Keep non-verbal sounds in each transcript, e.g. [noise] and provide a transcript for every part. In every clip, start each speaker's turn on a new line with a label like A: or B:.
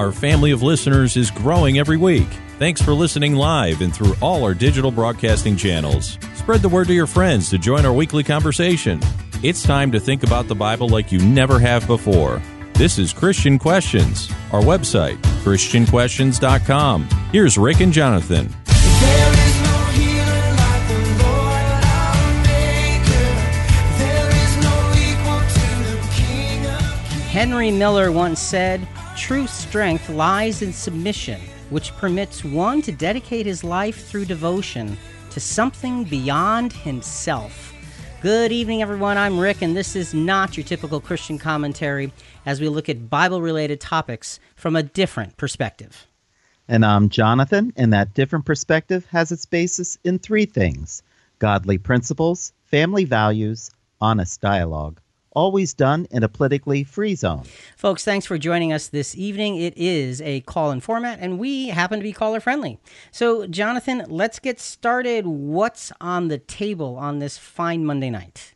A: Our family of listeners is growing every week. Thanks for listening live and through all our digital broadcasting channels. Spread the word to your friends to join our weekly conversation. It's time to think about the Bible like you never have before. This is Christian Questions. Our website, ChristianQuestions.com. Here's Rick and Jonathan.
B: Henry Miller once said, True strength lies in submission, which permits one to dedicate his life through devotion to something beyond himself. Good evening, everyone. I'm Rick, and this is not your typical Christian commentary as we look at Bible related topics from a different perspective.
C: And I'm Jonathan, and that different perspective has its basis in three things godly principles, family values, honest dialogue always done in a politically free zone.
B: Folks, thanks for joining us this evening. It is a call in format, and we happen to be caller friendly. So, Jonathan, let's get started. What's on the table on this fine Monday night?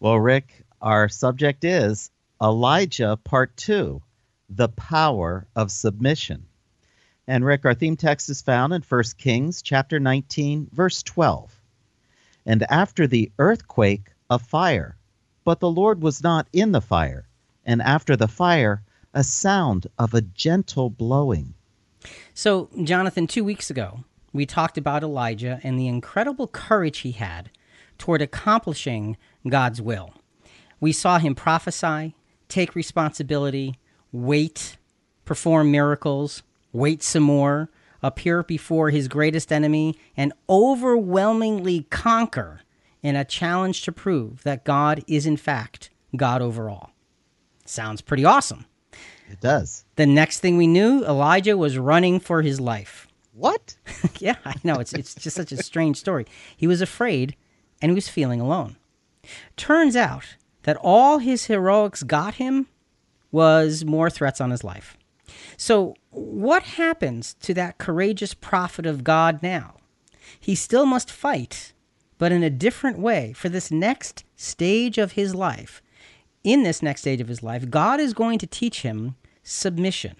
C: Well, Rick, our subject is Elijah Part 2 The Power of Submission. And Rick, our theme text is found in 1 Kings chapter 19, verse 12. And after the earthquake, a fire but the Lord was not in the fire, and after the fire, a sound of a gentle blowing.
B: So, Jonathan, two weeks ago, we talked about Elijah and the incredible courage he had toward accomplishing God's will. We saw him prophesy, take responsibility, wait, perform miracles, wait some more, appear before his greatest enemy, and overwhelmingly conquer in a challenge to prove that God is, in fact, God over all. Sounds pretty awesome.
C: It does.
B: The next thing we knew, Elijah was running for his life.
C: What? [laughs]
B: yeah, I know. It's, it's just such a strange story. He was afraid and he was feeling alone. Turns out that all his heroics got him was more threats on his life. So, what happens to that courageous prophet of God now? He still must fight but in a different way for this next stage of his life. In this next stage of his life, God is going to teach him submission.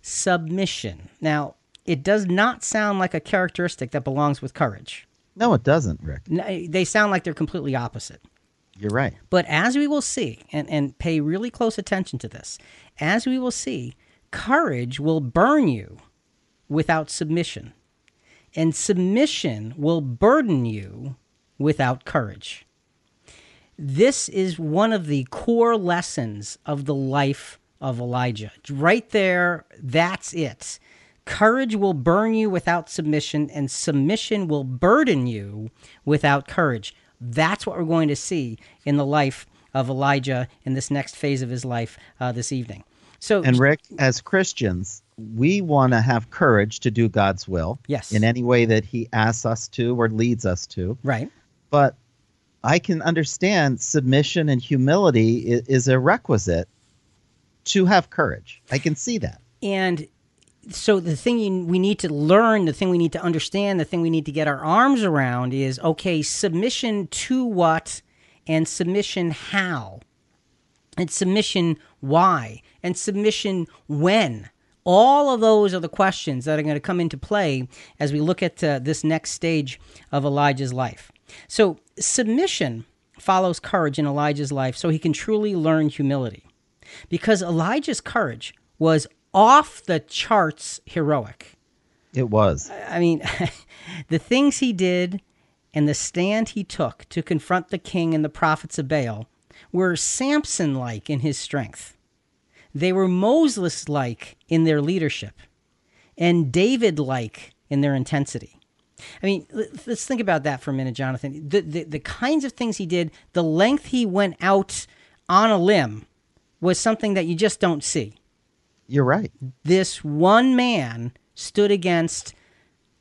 B: Submission. Now, it does not sound like a characteristic that belongs with courage.
C: No, it doesn't, Rick.
B: Eh, they sound like they're completely opposite.
C: You're right.
B: But as we will see, and, and pay really close attention to this, as we will see, courage will burn you without submission and submission will burden you without courage. This is one of the core lessons of the life of Elijah. Right there, that's it. Courage will burn you without submission, and submission will burden you without courage. That's what we're going to see in the life of Elijah in this next phase of his life uh, this evening. So,
C: and Rick, as Christians, we want to have courage to do God's will.
B: Yes.
C: In any way that He asks us to or leads us to.
B: Right.
C: But I can understand submission and humility is, is a requisite to have courage. I can see that.
B: And so the thing you, we need to learn, the thing we need to understand, the thing we need to get our arms around is okay, submission to what and submission how? And submission why? And submission when? All of those are the questions that are going to come into play as we look at uh, this next stage of Elijah's life. So, submission follows courage in Elijah's life so he can truly learn humility. Because Elijah's courage was off the charts heroic.
C: It was.
B: I mean, [laughs] the things he did and the stand he took to confront the king and the prophets of Baal were Samson like in his strength. They were Moses like in their leadership and David like in their intensity. I mean, let's think about that for a minute, Jonathan. The, the, the kinds of things he did, the length he went out on a limb was something that you just don't see.
C: You're right.
B: This one man stood against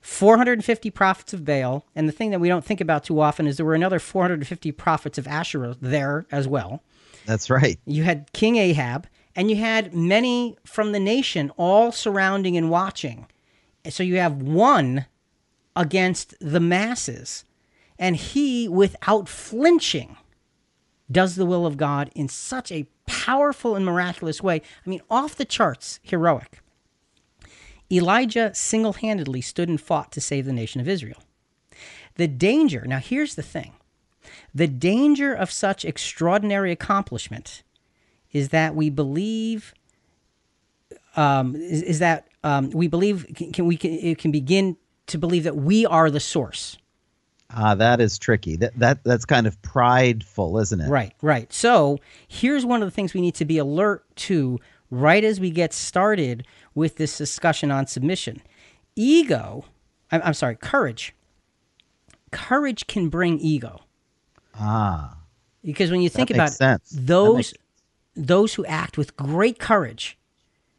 B: 450 prophets of Baal. And the thing that we don't think about too often is there were another 450 prophets of Asherah there as well.
C: That's right.
B: You had King Ahab and you had many from the nation all surrounding and watching. So you have one against the masses, and he, without flinching, does the will of God in such a powerful and miraculous way. I mean, off the charts, heroic. Elijah single handedly stood and fought to save the nation of Israel. The danger, now here's the thing the danger of such extraordinary accomplishment is that we believe um, is, is, that um, we believe can, can we can, it can begin to believe that we are the source.
C: Ah, that is tricky. That that that's kind of prideful, isn't it?
B: Right, right. So here's one of the things we need to be alert to right as we get started with this discussion on submission. Ego, I'm, I'm sorry, courage. Courage can bring ego.
C: Ah.
B: Because when you think about
C: sense.
B: those. Those who act with great courage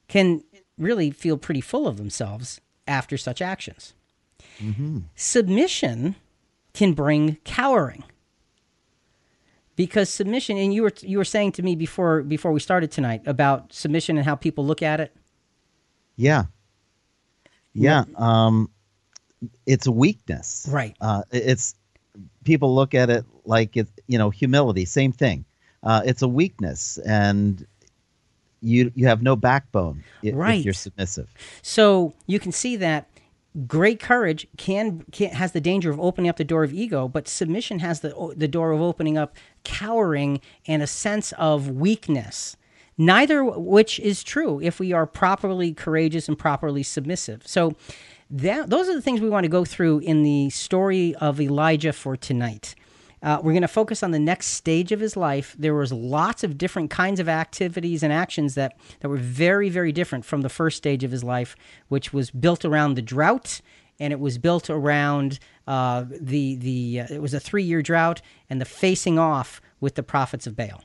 B: can really feel pretty full of themselves after such actions.
C: Mm-hmm.
B: Submission can bring cowering. Because submission, and you were you were saying to me before before we started tonight about submission and how people look at it.
C: Yeah, yeah. Um, it's a weakness,
B: right?
C: Uh, it's people look at it like it you know humility. Same thing. Uh, it's a weakness, and you you have no backbone if,
B: right.
C: if you're submissive.
B: So you can see that great courage can, can has the danger of opening up the door of ego, but submission has the the door of opening up cowering and a sense of weakness. Neither which is true if we are properly courageous and properly submissive. So that those are the things we want to go through in the story of Elijah for tonight. Uh, we're going to focus on the next stage of his life. There was lots of different kinds of activities and actions that, that were very, very different from the first stage of his life, which was built around the drought and it was built around uh, the the uh, it was a three year drought and the facing off with the prophets of Baal.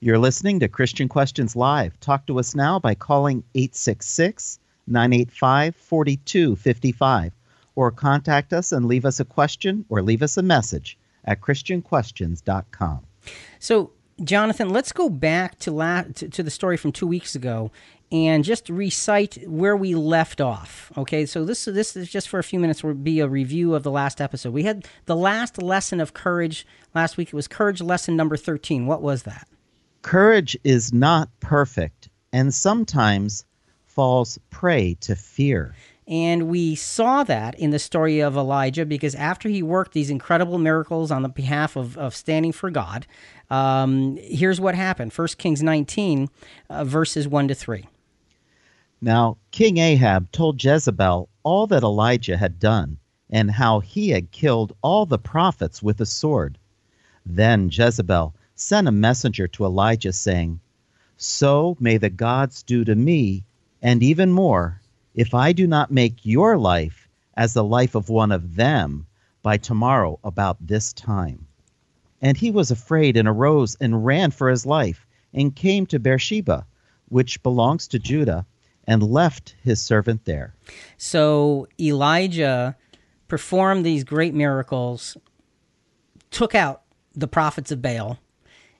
C: You're listening to Christian Questions Live. Talk to us now by calling 866 985 4255 or contact us and leave us a question or leave us a message at christianquestions.com.
B: So, Jonathan, let's go back to, la- to, to the story from two weeks ago and just recite where we left off. Okay, so this this is just for a few minutes will be a review of the last episode. We had the last lesson of courage last week. It was courage lesson number thirteen. What was that?
C: Courage is not perfect, and sometimes falls prey to fear.
B: And we saw that in the story of Elijah because after he worked these incredible miracles on the behalf of, of standing for God, um, here's what happened 1 Kings 19, uh, verses 1 to 3.
C: Now, King Ahab told Jezebel all that Elijah had done and how he had killed all the prophets with a sword. Then Jezebel sent a messenger to Elijah, saying, So may the gods do to me, and even more if I do not make your life as the life of one of them by tomorrow about this time. And he was afraid and arose and ran for his life and came to Beersheba, which belongs to Judah, and left his servant there.
B: So Elijah performed these great miracles, took out the prophets of Baal,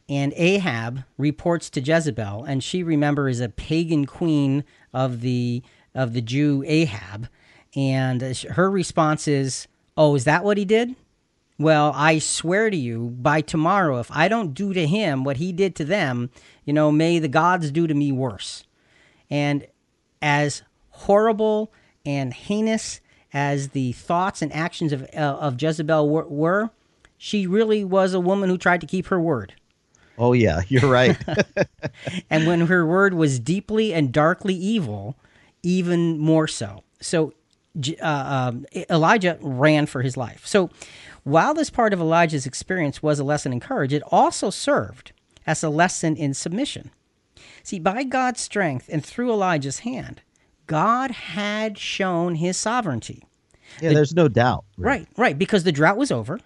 B: and Ahab reports to Jezebel, and she remember is a pagan queen of the of the Jew Ahab. And her response is, Oh, is that what he did? Well, I swear to you, by tomorrow, if I don't do to him what he did to them, you know, may the gods do to me worse. And as horrible and heinous as the thoughts and actions of, uh, of Jezebel were, were, she really was a woman who tried to keep her word.
C: Oh, yeah, you're right. [laughs]
B: and when her word was deeply and darkly evil, even more so. So uh, um, Elijah ran for his life. So while this part of Elijah's experience was a lesson in courage, it also served as a lesson in submission. See, by God's strength and through Elijah's hand, God had shown his sovereignty.
C: Yeah, the, there's no doubt.
B: Right. right, right, because the drought was over.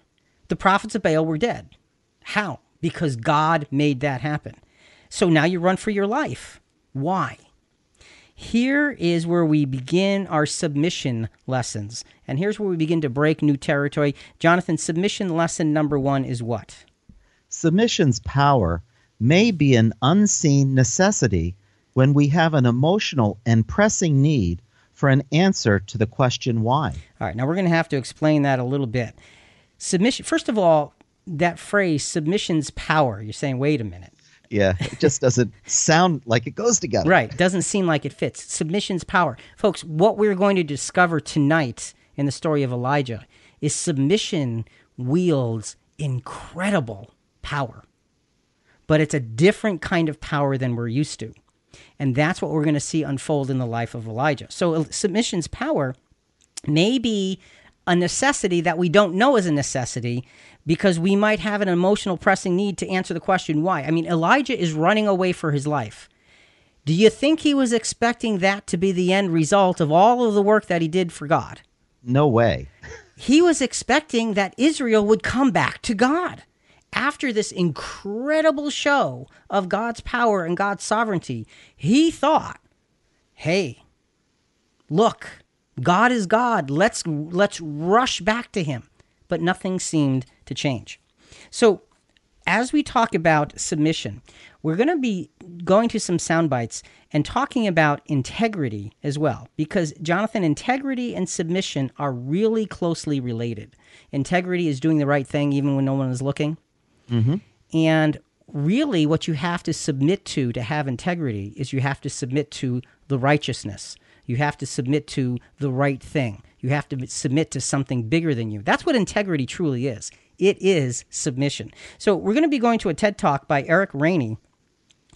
B: The prophets of Baal were dead. How? Because God made that happen. So now you run for your life. Why? Here is where we begin our submission lessons. And here's where we begin to break new territory. Jonathan, submission lesson number one is what?
C: Submission's power may be an unseen necessity when we have an emotional and pressing need for an answer to the question why.
B: All right, now we're going to have to explain that a little bit. Submission, first of all, that phrase, submission's power, you're saying, wait a minute.
C: Yeah, it just doesn't sound like it goes together.
B: Right. Doesn't seem like it fits. Submission's power. Folks, what we're going to discover tonight in the story of Elijah is submission wields incredible power. But it's a different kind of power than we're used to. And that's what we're going to see unfold in the life of Elijah. So, uh, submission's power may be a necessity that we don't know is a necessity because we might have an emotional pressing need to answer the question why. I mean, Elijah is running away for his life. Do you think he was expecting that to be the end result of all of the work that he did for God?
C: No way. [laughs]
B: He was expecting that Israel would come back to God. After this incredible show of God's power and God's sovereignty, he thought, "Hey, look, God is God. Let's let's rush back to him." But nothing seemed to change. So, as we talk about submission, we're going to be going to some sound bites and talking about integrity as well, because Jonathan, integrity and submission are really closely related. Integrity is doing the right thing even when no one is looking.
C: Mm-hmm.
B: And really, what you have to submit to to have integrity is you have to submit to the righteousness. You have to submit to the right thing. You have to submit to something bigger than you. That's what integrity truly is. It is submission. So, we're going to be going to a TED Talk by Eric Rainey.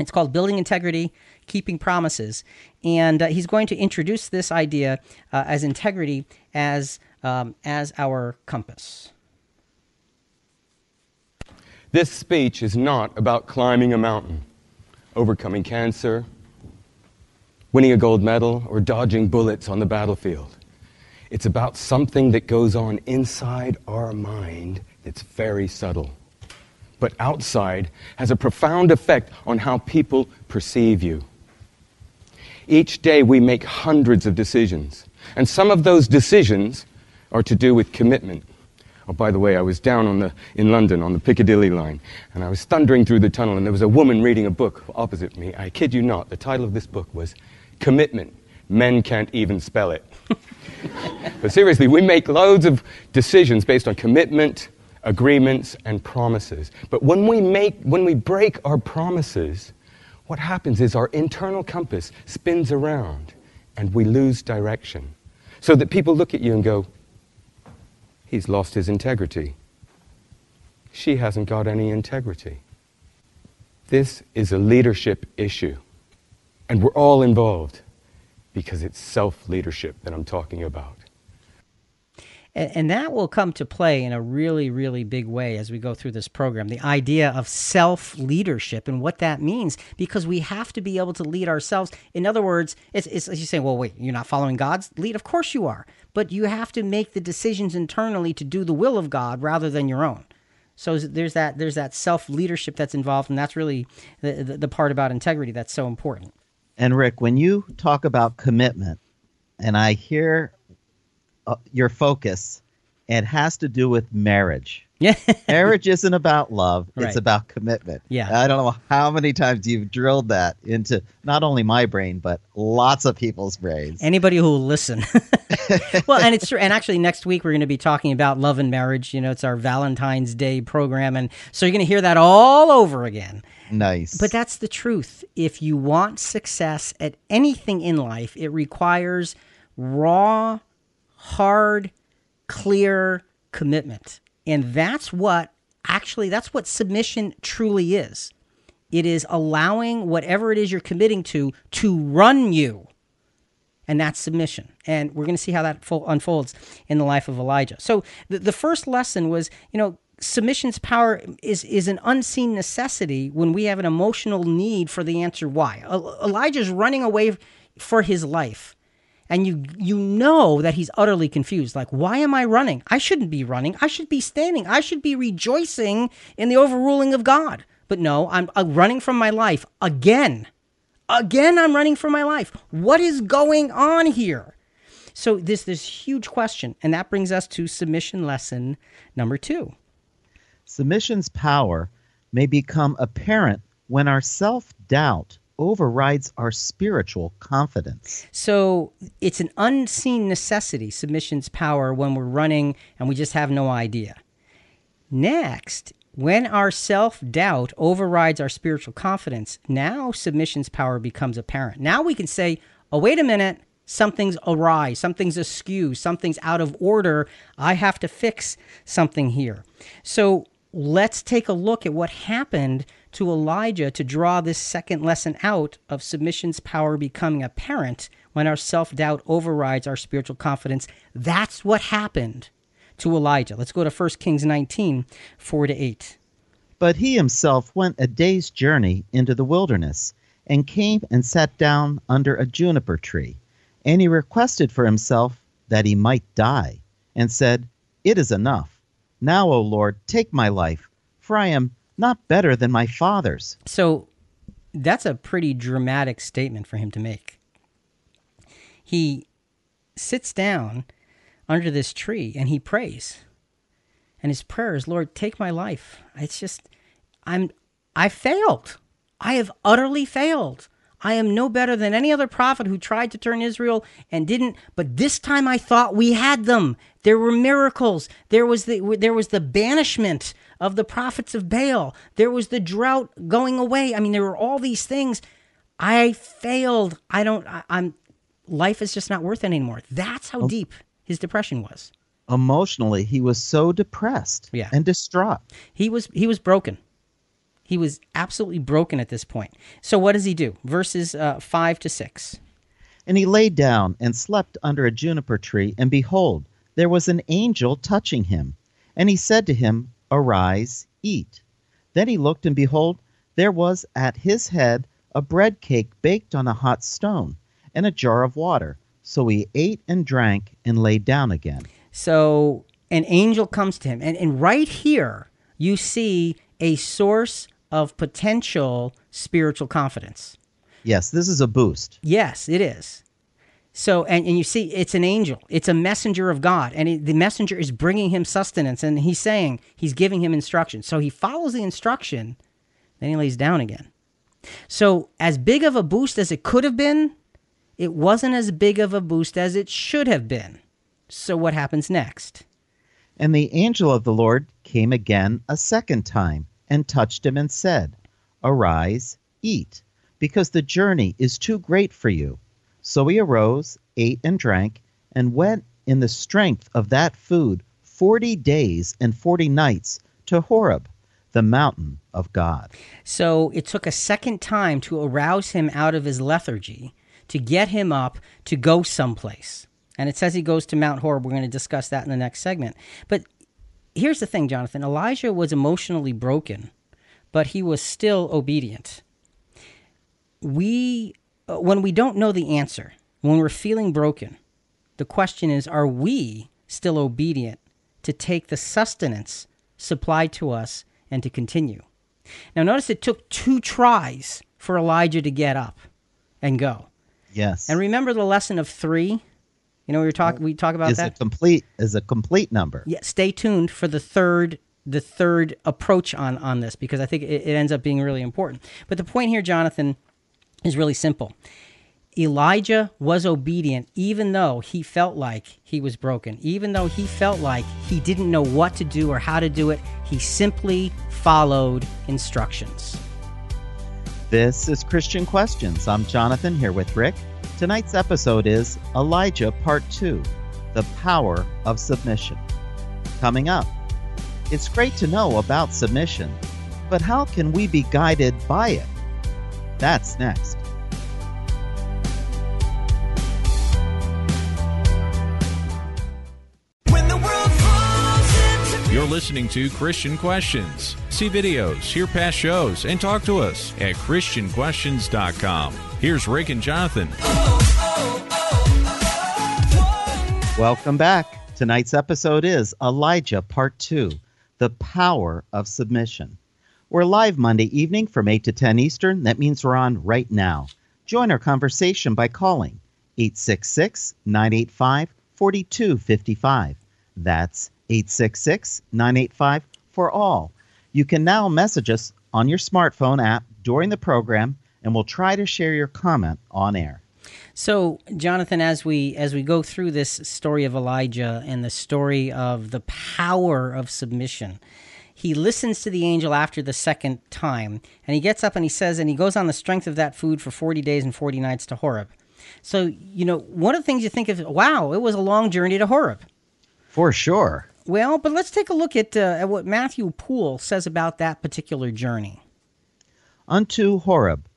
B: It's called Building Integrity, Keeping Promises. And uh, he's going to introduce this idea uh, as integrity as, um, as our compass.
D: This speech is not about climbing a mountain, overcoming cancer, winning a gold medal, or dodging bullets on the battlefield. It's about something that goes on inside our mind that's very subtle, but outside has a profound effect on how people perceive you. Each day we make hundreds of decisions, and some of those decisions are to do with commitment. Oh, by the way, I was down on the, in London on the Piccadilly line, and I was thundering through the tunnel, and there was a woman reading a book opposite me. I kid you not, the title of this book was Commitment. Men can't even spell it. [laughs] but seriously, we make loads of decisions based on commitment, agreements, and promises. But when we, make, when we break our promises, what happens is our internal compass spins around and we lose direction. So that people look at you and go, he's lost his integrity. She hasn't got any integrity. This is a leadership issue. And we're all involved because it's self leadership that I'm talking about.
B: And, and, that will come to play in a really, really big way as we go through this program. The idea of self leadership and what that means, because we have to be able to lead ourselves. In other words, it's, it's you say, well, wait, you're not following God's lead? Of course you are. But you have to make the decisions internally to do the will of God rather than your own. So there's that there's that self leadership that's involved, and that's really the, the, the part about integrity that's so important.
C: And Rick, when you talk about commitment, and I hear uh, your focus, it has to do with marriage.
B: Yeah. [laughs]
C: marriage isn't about love, it's about commitment.
B: Yeah.
C: I don't know how many times you've drilled that into not only my brain, but lots of people's brains.
B: Anybody who will listen. [laughs] well, and it's true. And actually, next week we're going to be talking about love and marriage. You know, it's our Valentine's Day program, and so you're going to hear that all over again.
C: Nice.
B: But that's the truth. If you want success at anything in life, it requires raw, hard, clear commitment. And that's what actually that's what submission truly is. It is allowing whatever it is you're committing to to run you. And that's submission. And we're going to see how that fo- unfolds in the life of Elijah. So the, the first lesson was, you know, submission's power is is an unseen necessity when we have an emotional need for the answer why. Elijah's running away for his life. And you you know that he's utterly confused. Like, why am I running? I shouldn't be running. I should be standing. I should be rejoicing in the overruling of God. But no, I'm uh, running from my life again. Again, I'm running for my life. What is going on here? So this this huge question, and that brings us to submission lesson number two.
C: Submission's power may become apparent when our self doubt overrides our spiritual confidence.
B: So it's an unseen necessity, submission's power, when we're running and we just have no idea. Next, when our self doubt overrides our spiritual confidence, now submission's power becomes apparent. Now we can say, oh, wait a minute, something's awry, something's askew, something's out of order. I have to fix something here. So let's take a look at what happened to Elijah to draw this second lesson out of submission's power becoming apparent when our self doubt overrides our spiritual confidence. That's what happened to Elijah. Let's go to 1 Kings 19 4 to 8.
C: But he himself went a day's journey into the wilderness, and came and sat down under a juniper tree. And he requested for himself that he might die, and said, It is enough. Now, O Lord, take my life, for I am not better than my fathers.
B: So that's a pretty dramatic statement for him to make. He sits down under this tree and he prays. And his prayer is, Lord, take my life. It's just, I'm, I failed. I have utterly failed. I am no better than any other prophet who tried to turn Israel and didn't. But this time I thought we had them. There were miracles. There was the there was the banishment of the prophets of Baal. There was the drought going away. I mean, there were all these things. I failed. I don't. I, am Life is just not worth it anymore. That's how oh. deep his depression was.
C: Emotionally, he was so depressed
B: yeah.
C: and distraught.
B: He was he was broken. He was absolutely broken at this point. So what does he do? Verses uh, five to six.
C: And he lay down and slept under a juniper tree, and behold, there was an angel touching him. And he said to him, Arise, eat. Then he looked, and behold, there was at his head a bread cake baked on a hot stone, and a jar of water. So he ate and drank and lay down again.
B: So an angel comes to him. And, and right here, you see a source of potential spiritual confidence.
C: Yes, this is a boost.
B: Yes, it is. So, and, and you see, it's an angel, it's a messenger of God, and it, the messenger is bringing him sustenance, and he's saying, he's giving him instruction. So he follows the instruction, then he lays down again. So, as big of a boost as it could have been, it wasn't as big of a boost as it should have been. So, what happens next?
C: And the angel of the Lord came again a second time and touched him and said, Arise, eat, because the journey is too great for you. So he arose, ate and drank, and went in the strength of that food forty days and forty nights to Horeb, the mountain of God.
B: So it took a second time to arouse him out of his lethargy to get him up to go someplace. And it says he goes to Mount Horeb. We're going to discuss that in the next segment. But here's the thing, Jonathan Elijah was emotionally broken, but he was still obedient. We, Uh, when we don't know the answer, when we're feeling broken, the question is are we still obedient to take the sustenance supplied to us and to continue? Now, notice it took two tries for Elijah to get up and go.
C: Yes.
B: And remember the lesson of three? You know, we were talk we talk about
C: is
B: that.
C: A complete is a complete number.
B: Yeah. Stay tuned for the third the third approach on on this because I think it, it ends up being really important. But the point here, Jonathan, is really simple. Elijah was obedient even though he felt like he was broken, even though he felt like he didn't know what to do or how to do it. He simply followed instructions.
C: This is Christian Questions. I'm Jonathan here with Rick. Tonight's episode is Elijah Part 2 The Power of Submission. Coming up, it's great to know about submission, but how can we be guided by it? That's next.
A: You're listening to Christian Questions. See videos, hear past shows, and talk to us at ChristianQuestions.com. Here's Rick and Jonathan.
C: Welcome back. Tonight's episode is Elijah Part 2 The Power of Submission. We're live Monday evening from 8 to 10 Eastern. That means we're on right now. Join our conversation by calling 866 985 4255. That's 866 985 for all. You can now message us on your smartphone app during the program, and we'll try to share your comment on air.
B: So, Jonathan, as we as we go through this story of Elijah and the story of the power of submission, he listens to the angel after the second time, and he gets up and he says, and he goes on the strength of that food for 40 days and 40 nights to Horeb. So, you know, one of the things you think of, wow, it was a long journey to Horeb.
C: For sure.
B: Well, but let's take a look at, uh, at what Matthew Poole says about that particular journey.
C: Unto Horeb.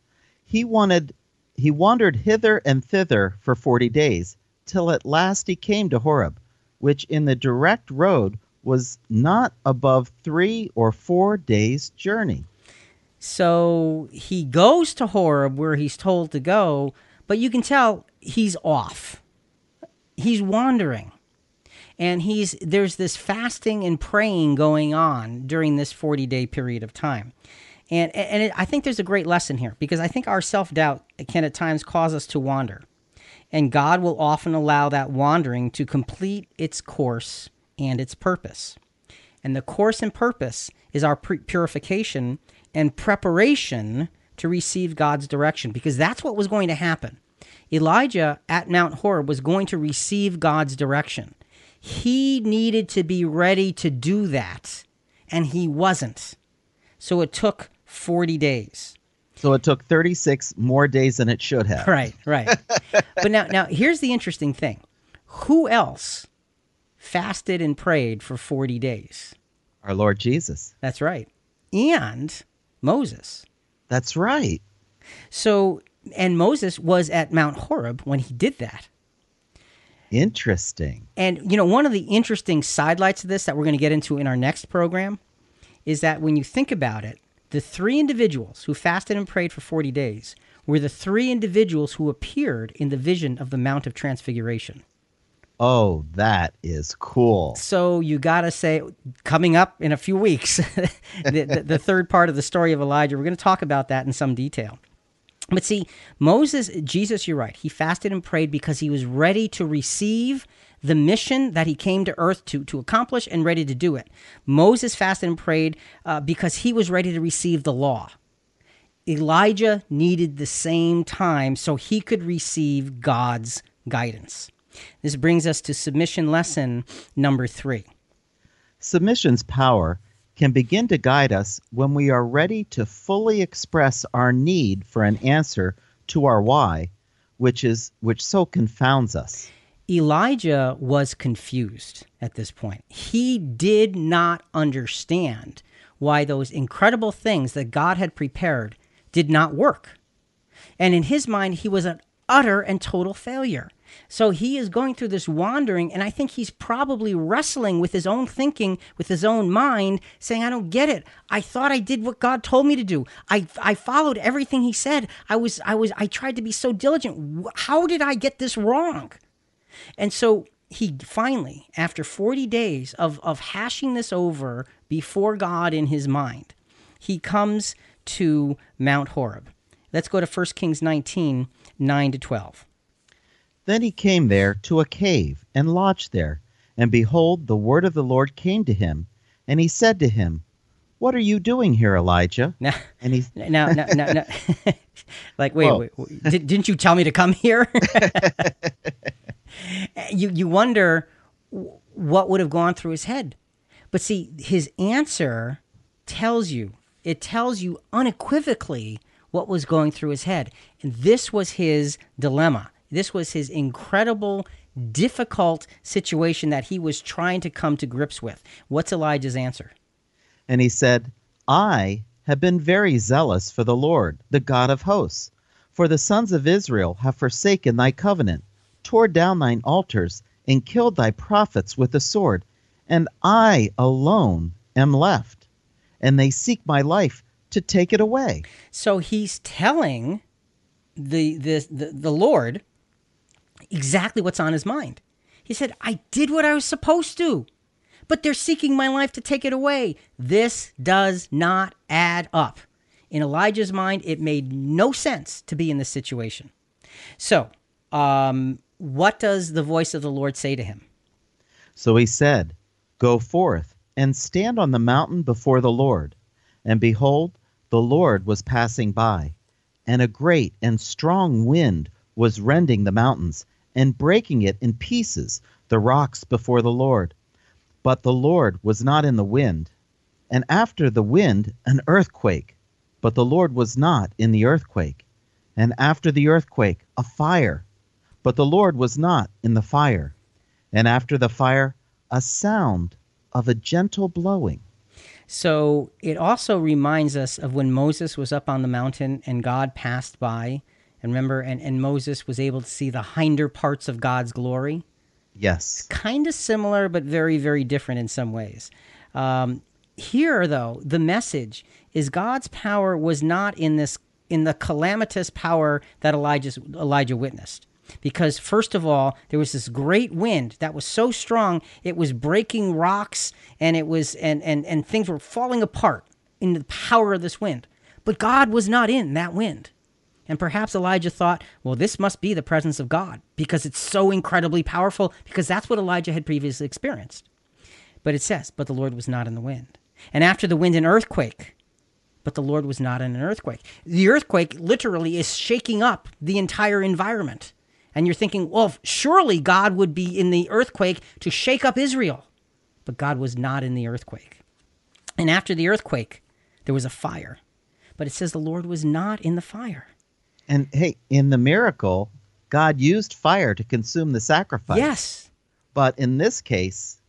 C: He wanted he wandered hither and thither for forty days, till at last he came to Horeb, which in the direct road was not above three or four days' journey.
B: So he goes to Horeb where he's told to go, but you can tell he's off. He's wandering. And he's there's this fasting and praying going on during this 40-day period of time. And and it, I think there's a great lesson here because I think our self-doubt can at times cause us to wander. And God will often allow that wandering to complete its course and its purpose. And the course and purpose is our purification and preparation to receive God's direction because that's what was going to happen. Elijah at Mount Horeb was going to receive God's direction. He needed to be ready to do that, and he wasn't. So it took 40 days.
C: So it took 36 more days than it should have.
B: Right, right. [laughs] but now now here's the interesting thing. Who else fasted and prayed for 40 days?
C: Our Lord Jesus.
B: That's right. And Moses.
C: That's right.
B: So and Moses was at Mount Horeb when he did that.
C: Interesting.
B: And you know, one of the interesting sidelights of this that we're going to get into in our next program is that when you think about it, the three individuals who fasted and prayed for 40 days were the three individuals who appeared in the vision of the Mount of Transfiguration.
C: Oh, that is cool.
B: So you got to say, coming up in a few weeks, [laughs] the, the, the, third part of the story of Elijah, we're going to talk about that in some detail. But see, Moses, Jesus, you're right. He fasted and prayed because he was ready to receive the mission that he came to earth to, to accomplish and ready to do it. Moses fasted and prayed uh, because he was ready to receive the law. Elijah needed the same time so he could receive God's guidance. This brings us to submission lesson number three.
C: Submission's power can begin to guide us when we are ready to fully express our need for an answer to our why, which is which so confounds us.
B: Elijah was confused at this point. He did not understand why those incredible things that God had prepared did not work. And in his mind, he was an utter and total failure. So he is going through this wandering, and I think he's probably wrestling with his own thinking, with his own mind, saying, I don't get it. I thought I did what God told me to do. I, I followed everything he said. I was I was I tried to be so diligent. How did I get this wrong? And so he finally, after 40 days of, of hashing this over before God in his mind, he comes to Mount Horeb. Let's go to 1 Kings 19 9 to 12.
C: Then he came there to a cave and lodged there. And behold, the word of the Lord came to him. And he said to him, What are you doing here, Elijah? [laughs]
B: Now,
C: and he, [laughs]
B: now, now, now, now. [laughs] like, wait, wait, wait, didn't you tell me to come here? you you wonder what would have gone through his head. But see, his answer tells you, it tells you unequivocally what was going through his head. And this was his dilemma. This was his incredible, difficult situation that he was trying to come to grips with. What's Elijah's answer?
C: And he said, I have been very zealous for the Lord, the God of hosts. For the sons of Israel have forsaken thy covenant tore down thine altars, and killed thy prophets with the sword, and I alone am left, and they seek my life to take it away.
B: So he's telling the the the, the Lord exactly what's on his mind. He said, "I did what I was supposed to." But they're seeking my life to take it away. This does not add up. In Elijah's mind, it made no sense to be in this situation. So, um, what does the voice of the Lord say to him?
C: So he said, Go forth and stand on the mountain before the Lord. And behold, the Lord was passing by, and a great and strong wind was rending the mountains and breaking it in pieces, the rocks before the Lord. But the Lord was not in the wind. And after the wind, an earthquake. But the Lord was not in the earthquake. And after the earthquake, a fire. But the Lord was not in the fire. And after the fire, a sound of a gentle blowing.
B: So it also reminds us of when Moses was up on the mountain and God passed by. And remember, and, and Moses was able to see the hinder parts of God's glory.
C: Yes.
B: Kind of similar, but very, very different in some ways. Um, here, though, the message is God's power was not in this in the calamitous power that Elijah's, Elijah witnessed. Because first of all, there was this great wind that was so strong it was breaking rocks and it was and and and things were falling apart in the power of this wind. But God was not in that wind. And perhaps Elijah thought, well, this must be the presence of God because it's so incredibly powerful, because that's what Elijah had previously experienced. But it says, but the Lord was not in the wind. And after the wind, an earthquake. But the Lord was not in an earthquake. The earthquake literally is shaking up the entire environment. And you're thinking, well, surely God would be in the earthquake to shake up Israel. But God was not in the earthquake. And after the earthquake, there was a fire. But it says the Lord was not in the fire.
C: And hey, in the miracle, God used fire to consume the sacrifice.
B: Yes.
C: But in this case,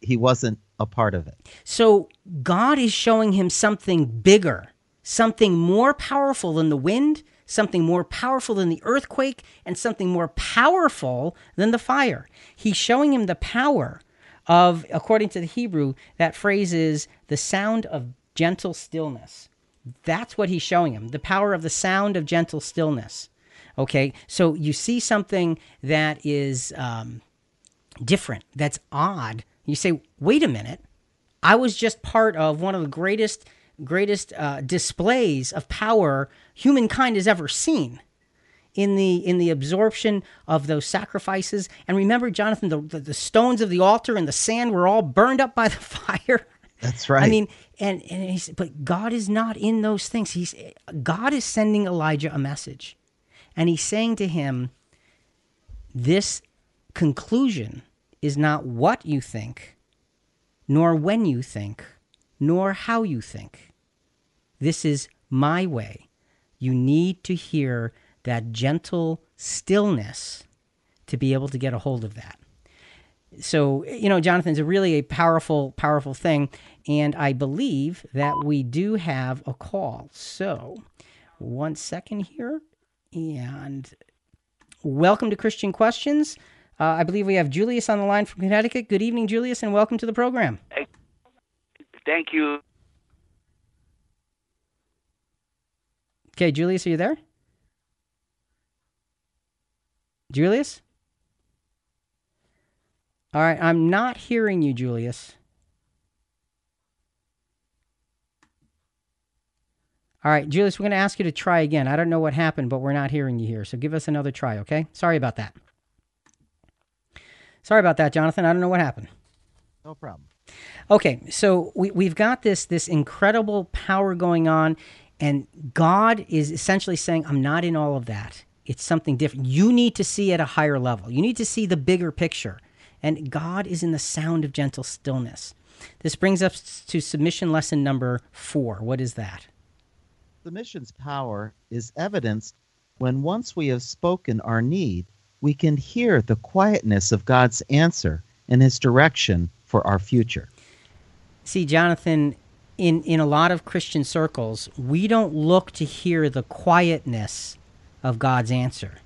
C: he wasn't a part of it.
B: So God is showing him something bigger, something more powerful than the wind, something more powerful than the earthquake, and something more powerful than the fire. He's showing him the power of, according to the Hebrew, that phrase is the sound of gentle stillness. That's what he's showing him the power of the sound of gentle stillness. Okay, so you see something that is um, different, that's odd. You say, wait a minute, I was just part of one of the greatest, greatest uh, displays of power humankind has ever seen in the in the absorption of those sacrifices. And remember, Jonathan, the, the, the stones of the altar and the sand were all burned up by the [laughs] fire.
C: That's right.
B: I mean, and and he's, but God is not in those things. He's God is sending Elijah a message, and he's saying to him, "This conclusion is not what you think, nor when you think, nor how you think. This is my way. You need to hear that gentle stillness to be able to get a hold of that." So you know jonathan's a really a powerful powerful thing and i believe that we do have a call. So one second here and welcome to christian questions. Uh, i believe we have julius on the line from connecticut. Good evening julius and welcome to the program.
E: Thank you.
B: okay julius are you there? Julius all right, I'm not hearing you, Julius. All right, Julius, we're going to ask you to try again. I don't know what happened, but we're not hearing you here. So give us another try, okay? Sorry about that. Sorry about that, Jonathan. I don't know what happened.
C: No problem.
B: Okay, so we, we've got this this incredible power going on, and God is essentially saying, I'm not in all of that. It's something different. You need to see at a higher level. You need to see the bigger picture. And God is in the sound of gentle stillness. This brings us to submission lesson number four. What is that?
C: Submission's power is evidenced when once we have spoken our need, we can hear the quietness of God's answer and his direction for our future.
B: See, Jonathan, in, in a lot of Christian circles, we don't look to hear the quietness of God's answer.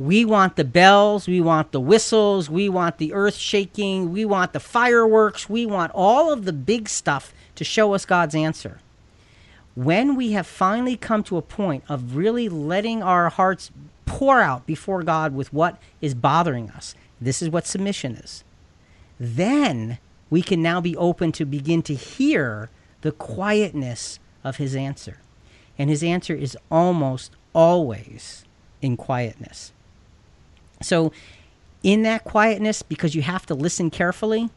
B: We want the bells, we want the whistles, we want the earth shaking, we want the fireworks, we want all of the big stuff to show us God's answer. When we have finally come to a point of really letting our hearts pour out before God with what is bothering us, this is what submission is. Then we can now be open to begin to hear the quietness of His answer. And His answer is almost always in quietness. So, in that quietness, because you have to listen carefully,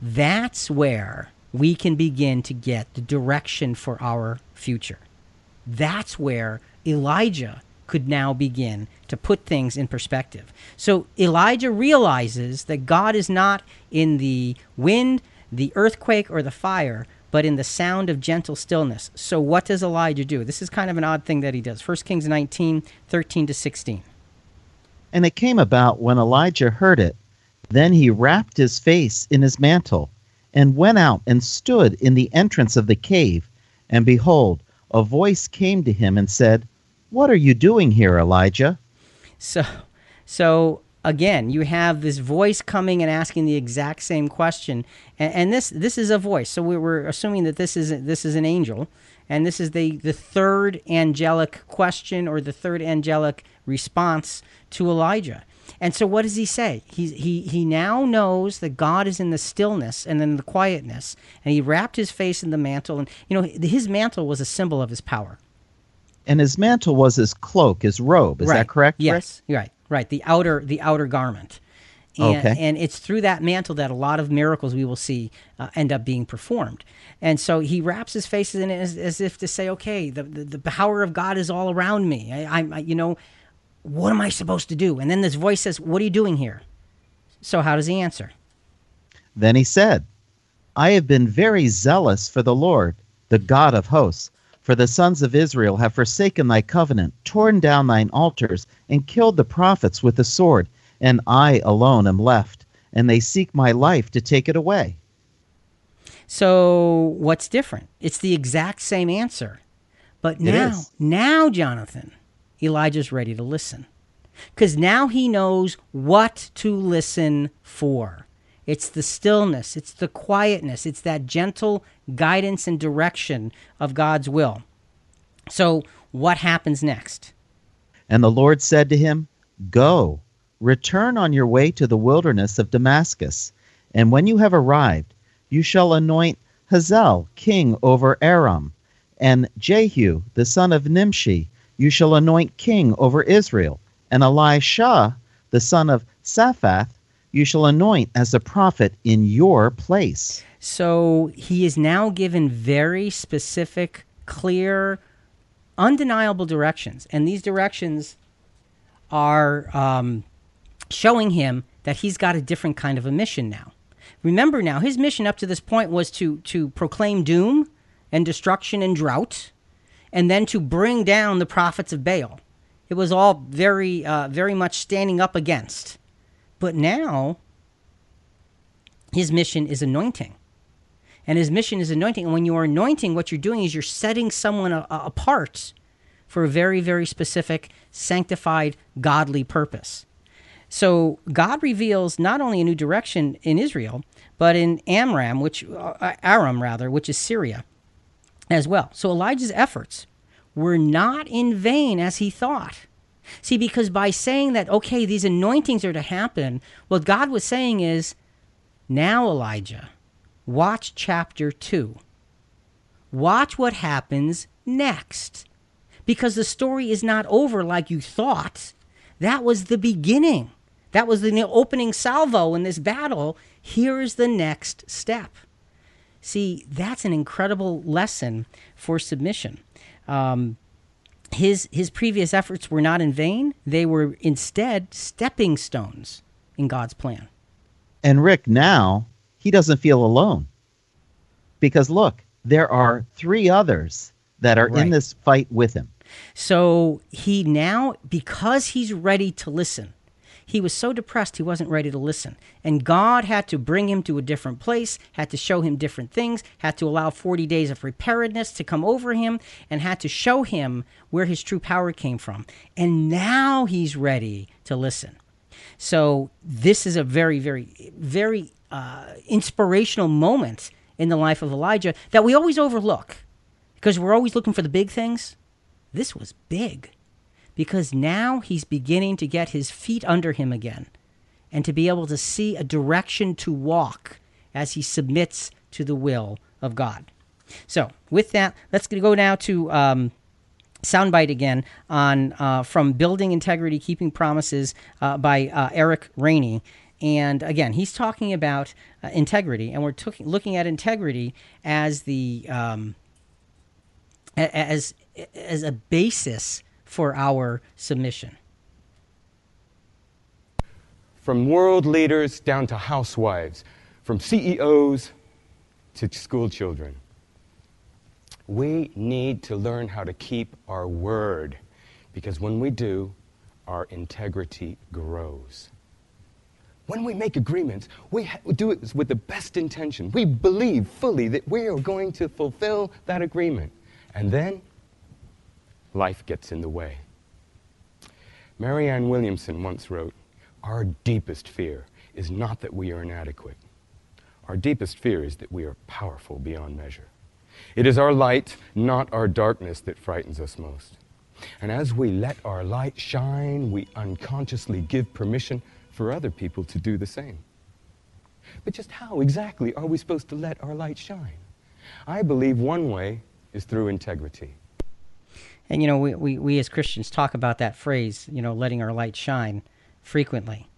B: that's where we can begin to get the direction for our future. That's where Elijah could now begin to put things in perspective. So Elijah realizes that God is not in the wind, the earthquake or the fire, but in the sound of gentle stillness. So what does Elijah do? This is kind of an odd thing that he does. 1 Kings 19, 13 to 16.
C: And it came about when Elijah heard it, then he wrapped his face in his mantle, and went out and stood in the entrance of the cave. And behold, a voice came to him and said, What are you doing here, Elijah?
B: So, so again, you have this voice coming and asking the exact same question, and, and this this is a voice. So we we're assuming that this is this is an angel, and this is the the third angelic question or the third angelic response to Elijah. And so, what does he say? He, he, he now knows that God is in the stillness and in the quietness. And he wrapped his face in the mantle. And, you know, his mantle was a symbol of his power.
C: And his mantle was his cloak, his robe. Is
B: right.
C: that correct?
B: Yes.
C: Rick?
B: Right. Right. The outer, the outer garment. And,
C: okay.
B: and it's through that mantle that a lot of miracles we will see uh, end up being performed. And so he wraps his face in it as, as if to say, okay, the, the, the power of God is all around me. I, I, you know, what am I supposed to do? And then this voice says, What are you doing here? So, how does he answer?
C: Then he said, I have been very zealous for the Lord, the God of hosts. For the sons of Israel have forsaken thy covenant, torn down thine altars, and killed the prophets with the sword, and I alone am left, and they seek my life to take it away.
B: So, what's different? It's the exact same answer. But now, now, Jonathan, Elijah's ready to listen. Because now he knows what to listen for. It's the stillness, it's the quietness, it's that gentle guidance and direction of God's will. So, what happens next?
C: And the Lord said to him, Go, return on your way to the wilderness of Damascus, and when you have arrived, you shall anoint Hazael king over Aram, and Jehu the son of Nimshi you shall anoint king over Israel, and Elisha, the son of Shaphat, you shall anoint as a prophet in your place.
B: So he is now given very specific, clear, undeniable directions. And these directions are um, showing him that he's got a different kind of a mission now. Remember now, his mission up to this point was to, to proclaim doom and destruction and drought and then to bring down the prophets of Baal. It was all very, uh, very much standing up against. But now, his mission is anointing. And his mission is anointing. And when you are anointing, what you're doing is you're setting someone a- a- apart for a very, very specific, sanctified, godly purpose. So God reveals not only a new direction in Israel, but in Amram, which uh, Aram rather, which is Syria as well. So Elijah's efforts were not in vain as he thought. See, because by saying that, okay, these anointings are to happen, what God was saying is, now, Elijah, watch chapter 2. Watch what happens next. Because the story is not over like you thought. That was the beginning. That was the opening salvo in this battle. Here is the next step. See, that's an incredible lesson for submission. Um, his his previous efforts were not in vain; they were instead stepping stones in God's plan.
C: And Rick, now he doesn't feel alone, because look, there are three others that are right. in this fight with him.
B: So he now, because he's ready to listen, he was so depressed he wasn't ready to listen. And God had to bring him to a different place, had to show him different things, had to allow 40 days of preparedness to come over him, and had to show him where his true power came from. And now he's ready to listen. So this is a very, very, very uh, inspirational moment in the life of Elijah that we always overlook because we're always looking for the big things. This was big because now he's beginning to get his feet under him again and to be able to see a direction to walk as he submits to the will of God. So, with that, let's go now to um, soundbite again on uh, from Building Integrity, Keeping Promises uh, by uh, Eric Rainey. And again, he's talking about uh, integrity, and we're looking at integrity as the um, as as a basis for our submission.
D: From world leaders down to housewives, from CEOs to school children. We need to learn how to keep our word because when we do, our integrity grows. When we make agreements, we ha- do it with the best intention. We believe fully that we are going to fulfill that agreement. And then life gets in the way. Marianne Williamson once wrote Our deepest fear is not that we are inadequate. Our deepest fear is that we are powerful beyond measure. It is our light, not our darkness, that frightens us most. And as we let our light shine, we unconsciously give permission for other people to do the same. But just how exactly are we supposed to let our light shine? I believe one way is through integrity.
B: And you know, we, we, we as Christians talk about that phrase, you know, letting our light shine frequently.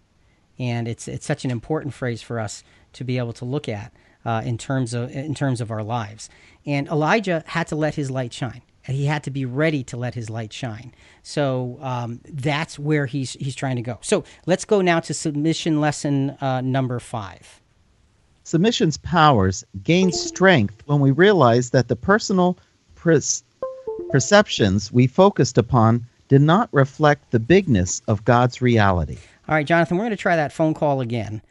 B: And it's it's such an important phrase for us to be able to look at uh, in terms of in terms of our lives. And Elijah had to let his light shine. And he had to be ready to let his light shine. So um, that's where he's he's trying to go. So let's go now to submission lesson uh, number five.
C: Submission's powers gain strength when we realize that the personal perceptions we focused upon did not reflect the bigness of God's reality.
B: All right, Jonathan, we're going to try that phone call again.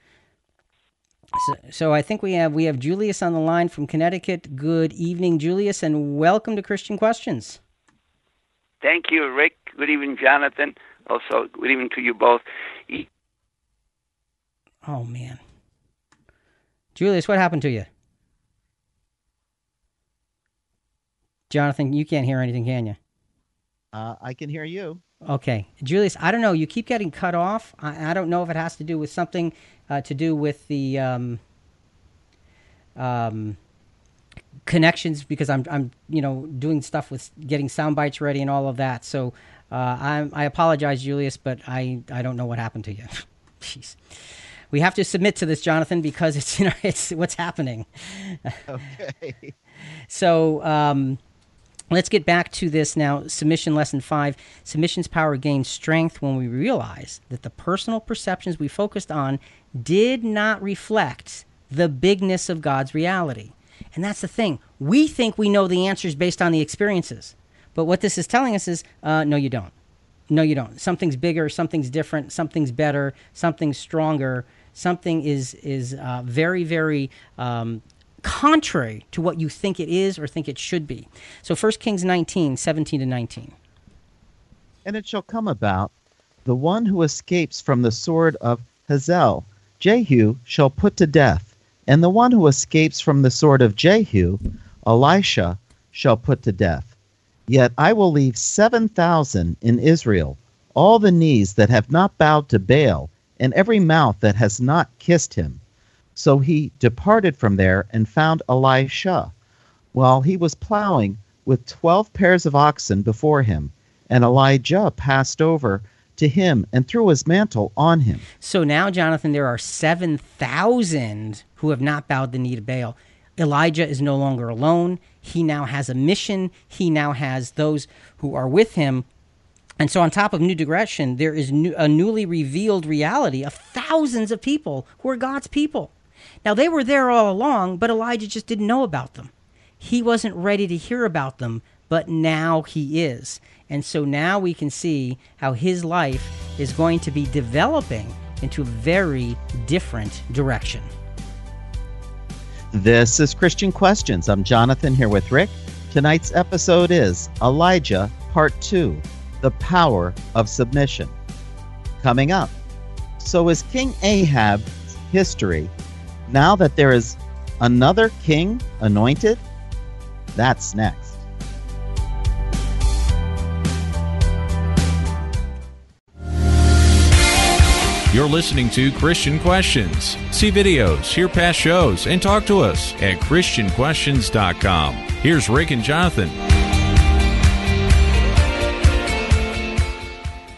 B: So, so, I think we have we have Julius on the line from Connecticut. Good evening, Julius, and welcome to Christian Questions.
E: Thank you, Rick. Good evening, Jonathan. Also, good evening to you both.
B: Oh man, Julius, what happened to you? Jonathan, you can't hear anything, can you?
C: Uh, I can hear you.
B: Okay, Julius, I don't know. You keep getting cut off. I, I don't know if it has to do with something uh, to do with the um, um, connections because I'm I'm you know doing stuff with getting sound bites ready and all of that. So uh, I I apologize, Julius, but I I don't know what happened to you. [laughs] Jeez. We have to submit to this, Jonathan, because it's you know it's what's happening.
C: Okay. [laughs]
B: so um, Let's get back to this now. Submission lesson five. Submission's power gains strength when we realize that the personal perceptions we focused on did not reflect the bigness of God's reality. And that's the thing. We think we know the answers based on the experiences. But what this is telling us is uh, no, you don't. No, you don't. Something's bigger, something's different, something's better, something's stronger, something is, is uh, very, very um, contrary to what you think it is or think it should be. So 1 Kings 19, 17 to 19.
C: And it shall come about, the one who escapes from the sword of Hazael, Jehu shall put to death, and the one who escapes from the sword of Jehu, Elisha, shall put to death. Yet I will leave seven thousand in Israel, all the knees that have not bowed to Baal, and every mouth that has not kissed him. So he departed from there and found Elisha, while he was plowing with twelve pairs of oxen before him. And Elijah passed over to him and threw his mantle on him.
B: So now, Jonathan, there are 7,000 who have not bowed the knee to Baal. Elijah is no longer alone. He now has a mission. He now has those who are with him. And so, on top of new digression, there is new, a newly revealed reality of thousands of people who are God's people. Now, they were there all along, but Elijah just didn't know about them. He wasn't ready to hear about them, but now he is. And so now we can see how his life is going to be developing into a very different direction.
C: This is Christian Questions. I'm Jonathan here with Rick. Tonight's episode is Elijah Part 2 The Power of Submission. Coming up. So, is King Ahab's history now that there is another king anointed? That's next.
A: You're listening to Christian Questions. See videos, hear past shows, and talk to us at ChristianQuestions.com. Here's Rick and Jonathan.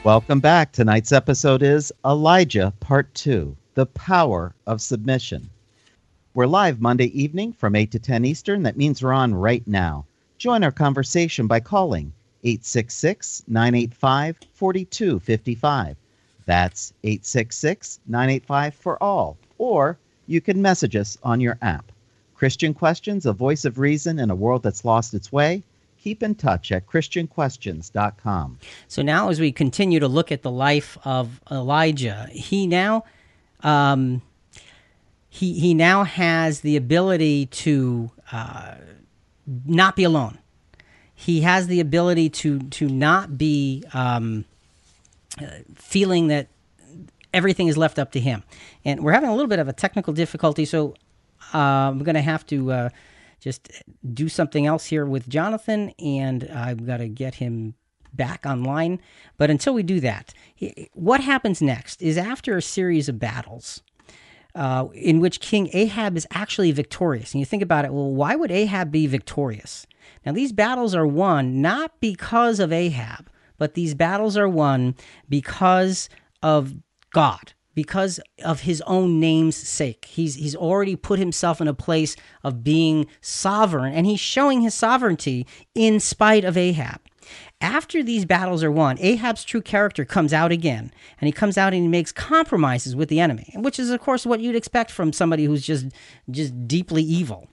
C: Welcome back. Tonight's episode is Elijah Part 2 The Power of Submission. We're live Monday evening from 8 to 10 Eastern. That means we're on right now. Join our conversation by calling 866 985 4255. That's 866 985 for all. Or you can message us on your app. Christian Questions, a voice of reason in a world that's lost its way. Keep in touch at ChristianQuestions.com.
B: So now, as we continue to look at the life of Elijah, he now. Um, he, he now has the ability to uh, not be alone. He has the ability to to not be um, uh, feeling that everything is left up to him. And we're having a little bit of a technical difficulty, so uh, I'm going to have to uh, just do something else here with Jonathan, and I've got to get him back online. But until we do that, what happens next is after a series of battles. Uh, in which King Ahab is actually victorious. And you think about it, well, why would Ahab be victorious? Now, these battles are won not because of Ahab, but these battles are won because of God because of his own name's sake. He's he's already put himself in a place of being sovereign and he's showing his sovereignty in spite of Ahab after these battles are won, Ahab's true character comes out again, and he comes out and he makes compromises with the enemy, which is, of course, what you'd expect from somebody who's just just deeply evil.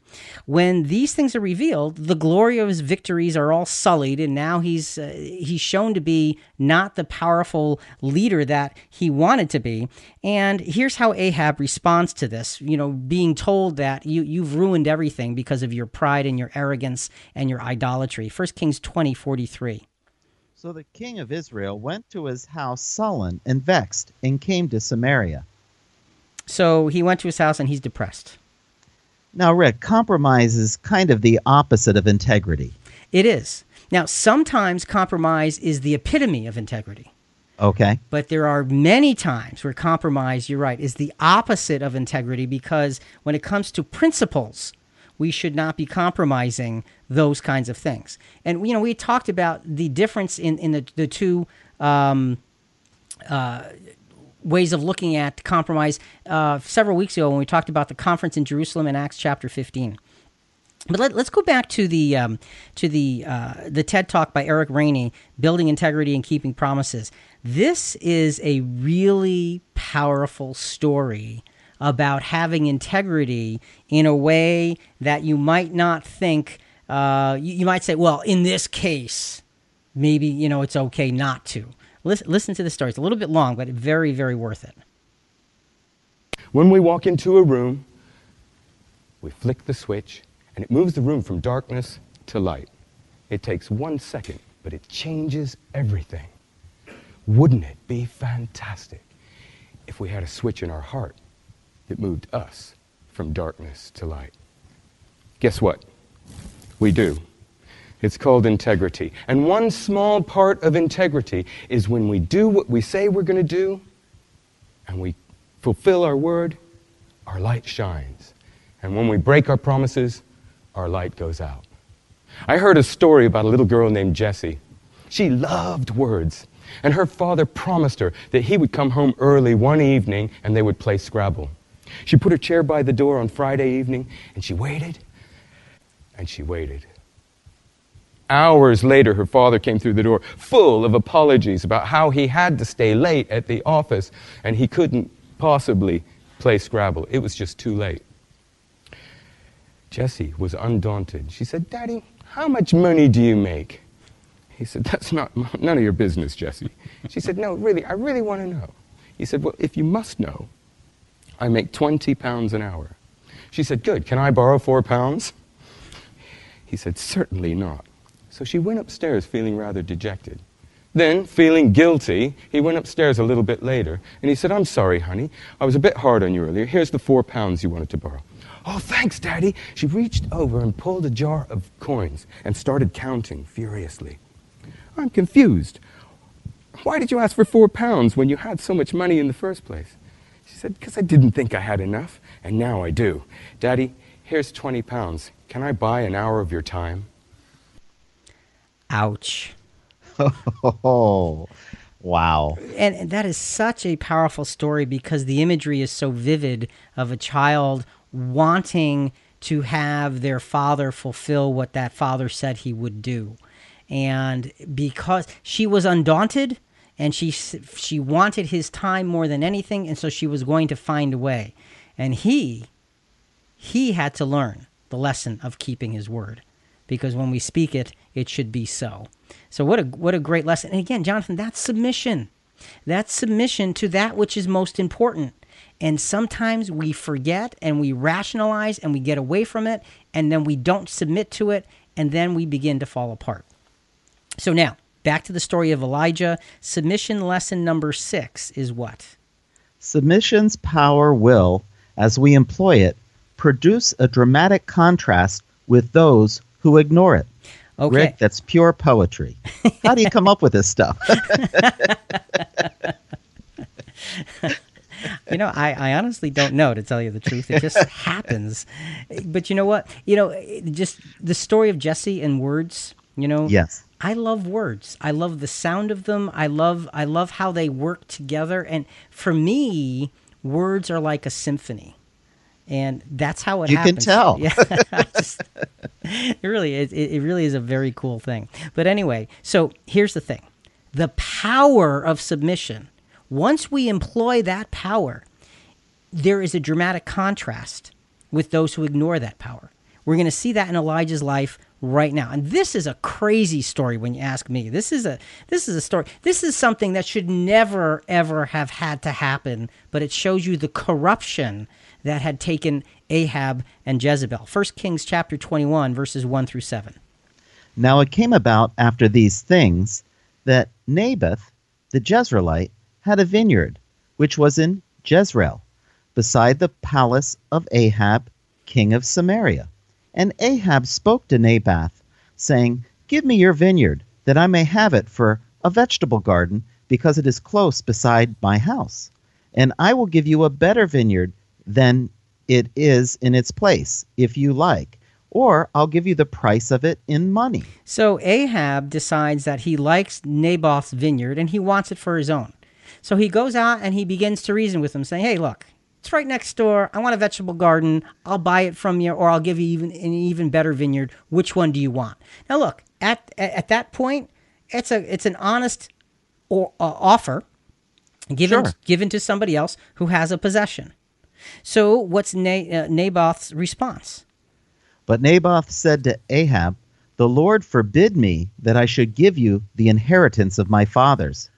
B: When these things are revealed, the glory of his victories are all sullied, and now he's uh, he's shown to be not the powerful leader that he wanted to be. And here's how Ahab responds to this: you know, being told that you you've ruined everything because of your pride and your arrogance and your idolatry. First Kings twenty forty three.
C: So the king of Israel went to his house sullen and vexed, and came to Samaria.
B: So he went to his house and he's depressed.
C: Now, Rick, compromise is kind of the opposite of integrity.
B: It is. Now, sometimes compromise is the epitome of integrity.
C: Okay.
B: But there are many times where compromise, you're right, is the opposite of integrity because when it comes to principles, we should not be compromising those kinds of things. And you know, we talked about the difference in in the the two. Um, uh, ways of looking at compromise uh, several weeks ago when we talked about the conference in Jerusalem in Acts chapter 15. But let, us go back to the um, to the uh, the TED talk by Eric Rainey, building integrity and keeping promises. This is a really powerful story about having integrity in a way that you might not think. Uh, you, you, might say, well, in this case, maybe you know it's okay not to. Listen, listen to the story. It's a little bit long, but very, very worth it.
D: When we walk into a room, we flick the switch, and it moves the room from darkness to light. It takes one second, but it changes everything. Wouldn't it be fantastic if we had a switch in our heart it moved us from darkness to light. Guess what? We do. It's called integrity. And one small part of integrity is when we do what we say we're going to do and we fulfill our word, our light shines. And when we break our promises, our light goes out. I heard a story about a little girl named Jessie. She loved words, and her father promised her that he would come home early one evening and they would play Scrabble. She put her chair by the door on Friday evening and she waited and she waited. Hours later, her father came through the door full of apologies about how he had to stay late at the office and he couldn't possibly play Scrabble. It was just too late. Jessie was undaunted. She said, Daddy, how much money do you make? He said, That's not none of your business, Jessie. She said, No, really, I really want to know. He said, Well, if you must know, I make 20 pounds an hour. She said, Good, can I borrow four pounds? He said, Certainly not. So she went upstairs feeling rather dejected. Then, feeling guilty, he went upstairs a little bit later and he said, I'm sorry, honey. I was a bit hard on you earlier. Here's the four pounds you wanted to borrow. Oh, thanks, Daddy. She reached over and pulled a jar of coins and started counting furiously. I'm confused. Why did you ask for four pounds when you had so much money in the first place? Said, Because I didn't think I had enough, and now I do. Daddy, here's 20 pounds. Can I buy an hour of your time?
B: Ouch.
C: Oh, [laughs] wow.
B: And, and that is such a powerful story because the imagery is so vivid of a child wanting to have their father fulfill what that father said he would do. And because she was undaunted, and she she wanted his time more than anything and so she was going to find a way and he he had to learn the lesson of keeping his word. Because when we speak it, it should be so. So what a what a great lesson. And again, Jonathan, that's submission. That's submission to that which is most important. And sometimes we forget and we rationalize and we get away from it and then we don't submit to it and then we begin to fall apart. So now, back to the story of Elijah. Submission lesson number 6 is what?
C: Submission's power will, as we employ it, produce a dramatic contrast with those who ignore it.
B: Okay.
C: Rick, that's pure poetry. How do you come up with this stuff? [laughs]
B: you know, I, I honestly don't know to tell you the truth. It just happens. But you know what? You know, just the story of Jessie and words, you know.
C: yes.
B: I love words. I love the sound of them. I love I love how they work together and for me, words are like a symphony. And that's how it happens.
C: You can tell. [laughs]
B: Yeah. Just, it really is it, it really is a very cool thing. But anyway, so here's the thing. The power of submission. Once we employ that power, there is a dramatic contrast with those who ignore that power. We're going to see that in Elijah's life right now. And this is a crazy story when you ask me. This is a this is a story. This is something that should never ever have had to happen, but it shows you the corruption that had taken Ahab and Jezebel. 1 Kings chapter 21 verses 1 through 7.
C: Now it came about after these things that Naboth the Jezreelite had a vineyard, which was in Jezreel, beside the palace of Ahab, king of Samaria. And Ahab spoke to Naboth, saying, Give me your vineyard, that I may have it for a vegetable garden, because it is close beside my house. And I will give you a better vineyard than it is in its place, if you like. Or I'll give you the price of it in money.
B: So Ahab decides that he likes Naboth's vineyard and he wants it for his own. So he goes out and he begins to reason with him, saying, Hey, look, it's right next door. I want a vegetable garden. I'll buy it from you, or I'll give you even an even better vineyard. Which one do you want? Now, look at at that point, it's a it's an honest or, uh, offer given
C: Sure.
B: given to somebody else who has a possession. So, what's Na- uh, Naboth's response?
C: But Naboth said to Ahab, The Lord forbid me that I should give you the inheritance of my fathers.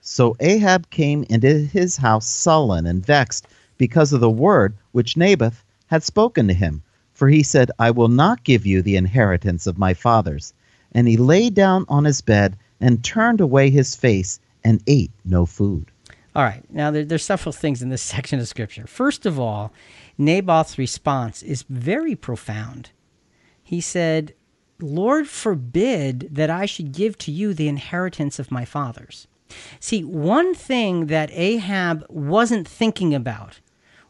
C: So Ahab came into his house sullen and vexed because of the word which Naboth had spoken to him. For he said, I will not give you the inheritance of my fathers. And he lay down on his bed and turned away his face and ate no food.
B: All right. Now, there, there's several things in this [laughs] section of scripture. First of all, Naboth's response is very profound. He said, Lord forbid that I should give to you the inheritance of my fathers. See, one thing that Ahab wasn't thinking about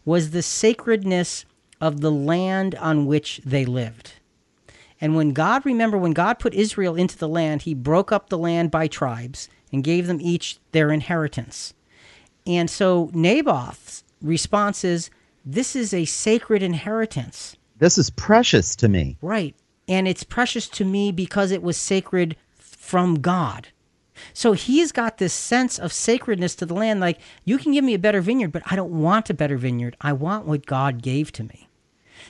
B: was the sacredness of the land on which they lived. And when God, remember, when God put Israel into the land, he broke up the land by tribes and gave them each their inheritance. And so Naboth's response is, This is a sacred inheritance.
C: This is precious to me.
B: Right. And it's precious to me because it was sacred from God. So he's got this sense of sacredness to the land. Like, you can give me a better vineyard, but I don't want a better vineyard. I want what God gave to me.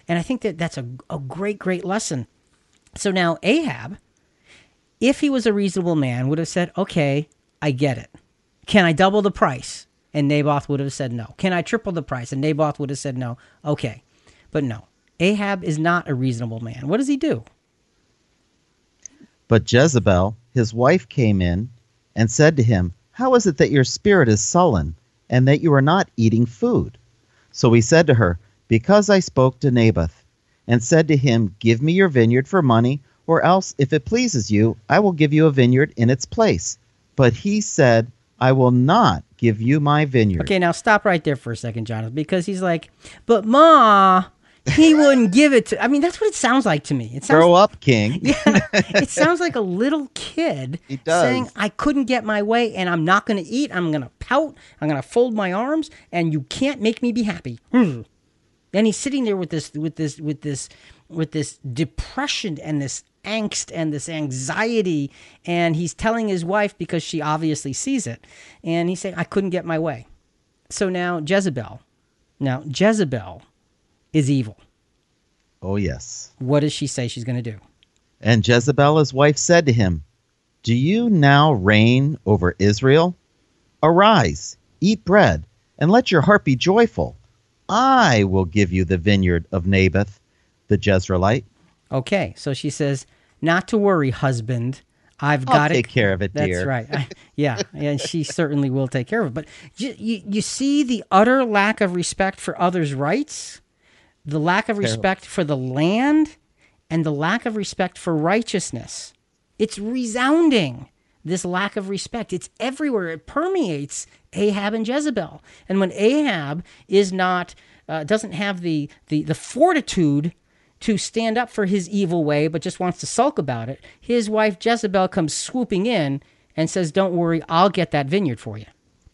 B: And I think that that's a, a great, great lesson. So now Ahab, if he was a reasonable man, would have said, okay, I get it. Can I double the price? And Naboth would have said no. Can I triple the price? And Naboth would have said no. Okay. But no. Ahab is not a reasonable man. What does he do?
C: But Jezebel, his wife, came in and said to him, How is it that your spirit is sullen, and that you are not eating food? So he said to her, Because I spoke to Naboth, and said to him, Give me your vineyard for money, or else, if it pleases you, I will give you a vineyard in its place. But he said, I will not give you my vineyard.
B: Okay, now stop right there for a second, Jonathan, because he's like, but Ma, he wouldn't give it to. I mean, that's what it sounds like to me. It sounds
C: Grow up, king. [laughs]
B: Yeah, it sounds like a little kid [laughs] saying, I couldn't get my way and I'm not going to eat. I'm going to pout. I'm going to fold my arms and you can't make me be happy. Hmm. And he's sitting there with this, with this, with this, with this depression and this angst and this anxiety. And he's telling his wife because she obviously sees it. And he's saying, I couldn't get my way. So now Jezebel, now Jezebel is evil.
C: Oh, yes.
B: What does she say she's going to do?
C: And Jezebel, his wife, said to him, Do you now reign over Israel? Arise, eat bread, and let your heart be joyful. I will give you the vineyard of Naboth, the Jezreelite.
B: Okay, so she says, Not to worry, husband. I've got it.
C: I'll take care of it, dear.
B: That's
C: dear.
B: right. I- yeah, and she certainly will take care of it. But you, you, you see the utter lack of respect for others' rights, the lack of respect for the land, and the lack of respect for righteousness. It's resounding. This lack of respect. It's everywhere. It permeates Ahab and Jezebel. And when Ahab is not, uh, doesn't have the, the, the fortitude to stand up for his evil way, but just wants to sulk about it, his wife Jezebel comes swooping in and says, Don't worry, I'll get that vineyard for you.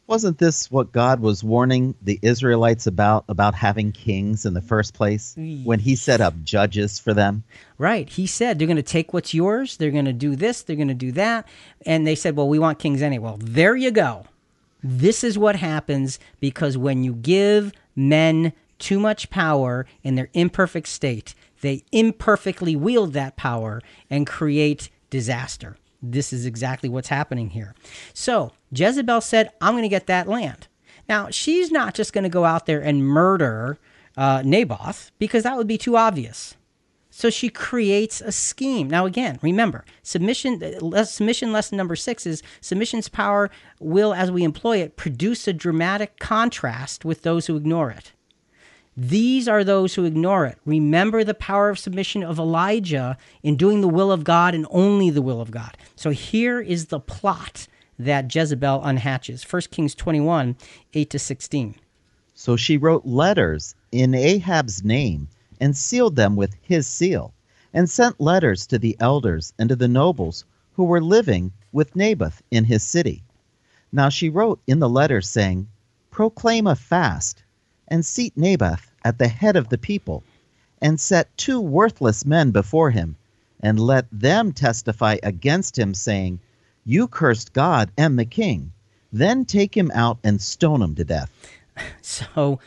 C: Wasn't this what God was warning the Israelites about, about having kings in the first place? When he set up judges for them?
B: Right. He said they're going to take what's yours, they're going to do this, they're going to do that. And they said, Well, we want kings anyway. Well, there you go. This is what happens because when you give men too much power in their imperfect state, they imperfectly wield that power and create disaster. This is exactly what's happening here. So Jezebel said, I'm going to get that land. Now, she's not just going to go out there and murder uh, Naboth because that would be too obvious. So she creates a scheme. Now, again, remember, submission. uh, Submission lesson number six is submission's power will, as we employ it, produce a dramatic contrast with those who ignore it. These are those who ignore it. Remember the power of submission of Elijah in doing the will of God and only the will of God. So here is the plot that Jezebel unhatches. 1 Kings 21, 8 to 16.
C: So she wrote letters in Ahab's name and sealed them with his seal, and sent letters to the elders and to the nobles who were living with Naboth in his city. Now she wrote in the letter, saying, Proclaim a fast, and seat Naboth at the head of the people, and set two worthless men before him, and let them testify against him, saying, You cursed God and the king. Then take him out and stone him to death. [laughs]
B: So,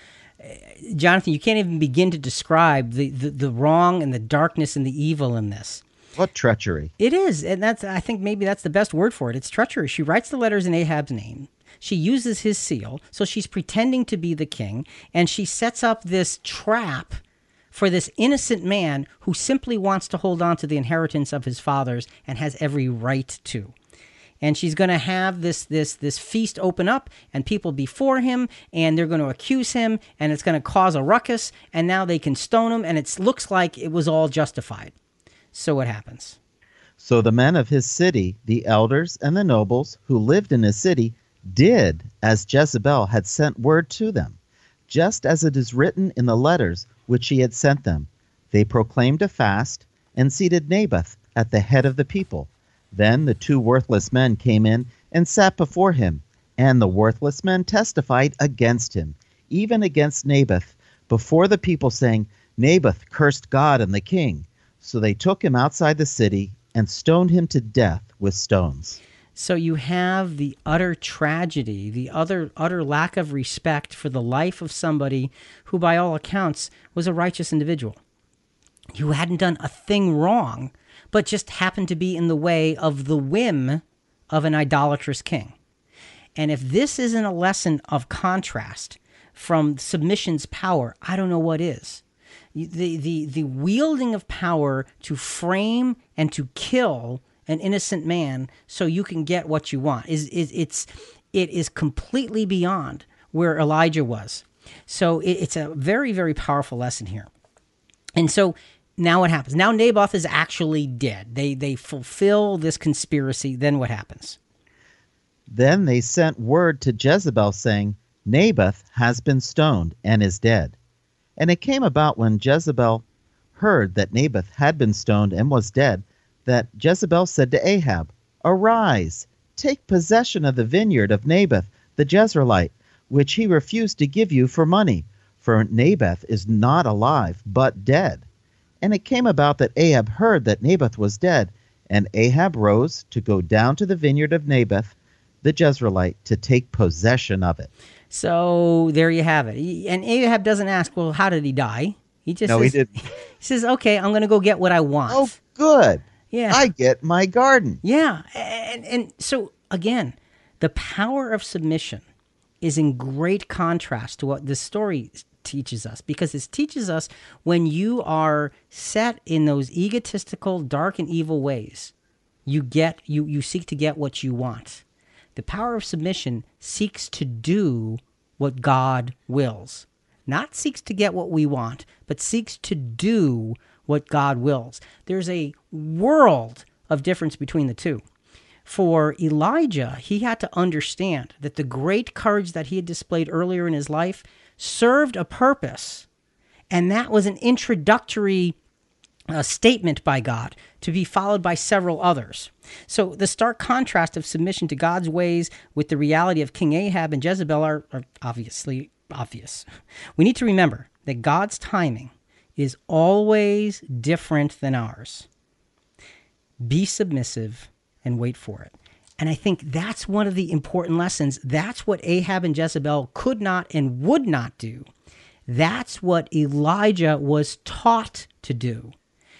B: uh, Jonathan, you can't even begin to describe the, the, the wrong and the darkness and the evil in this.
C: What treachery!
B: It is, and that's I think maybe that's the best word for it. It's treachery. She writes the letters in Ahab's name. She uses his seal, so she's pretending to be the king, and she sets up this trap for this innocent man who simply wants to hold on to the inheritance of his fathers and has every right to. And she's going to have this this this feast open up and people before him and they're going to accuse him and it's going to cause a ruckus and now they can stone him and it looks like it was all justified. So what happens?
C: So the men of his city, the elders and the nobles who lived in his city, did as Jezebel had sent word to them, just as it is written in the letters which she had sent them. They proclaimed a fast and seated Naboth at the head of the people. Then the two worthless men came in and sat before him, and the worthless men testified against him, even against Naboth, before the people, saying, Naboth cursed God and the king. So they took him outside the city and stoned him to death with stones.
B: So you have the utter tragedy, the other utter lack of respect for the life of somebody who, by all accounts, was a righteous individual, who hadn't done a thing wrong, but just happened to be in the way of the whim of an idolatrous king. And if this isn't a lesson of contrast from submission's power, I don't know what is. The, the, the wielding of power to frame and to kill an innocent man so you can get what you want is, is it's it is completely beyond where Elijah was. So it, it's a very very powerful lesson here. And so now what happens? Now Naboth is actually dead. They they fulfill this conspiracy. Then what happens?
C: Then they sent word to Jezebel, saying, Naboth has been stoned and is dead. And it came about when Jezebel heard that Naboth had been stoned and was dead, that Jezebel said to Ahab, Arise, take possession of the vineyard of Naboth the Jezreelite, which he refused to give you for money, for Naboth is not alive, but dead. And it came about that Ahab heard that Naboth was dead, and Ahab rose to go down to the vineyard of Naboth the Jezreelite to take possession of it.
B: So there you have it. And Ahab doesn't ask, well, how did he die? He just
C: No, he
B: says,
C: didn't. [laughs]
B: he says, "Okay, I'm going to go get what I want."
C: Oh, good.
B: Yeah.
C: I get my garden.
B: Yeah, and and so again, the power of submission is in great contrast to what this story teaches us because it teaches us when you are set in those egotistical, dark and evil ways, you get you you seek to get what you want. The power of submission seeks to do what God wills. Not seeks to get what we want, but seeks to do what God wills. There's a world of difference between the two. For Elijah, he had to understand that the great courage that he had displayed earlier in his life served a purpose. And that was an introductory uh, statement by God to be followed by several others. So the stark contrast of submission to God's ways with the reality of King Ahab and Jezebel are, are obviously obvious. [laughs] We need to remember that God's timing is always different than ours. Be submissive and wait for it. And I think that's one of the important lessons. That's what Ahab and Jezebel could not and would not do. That's what Elijah was taught to do.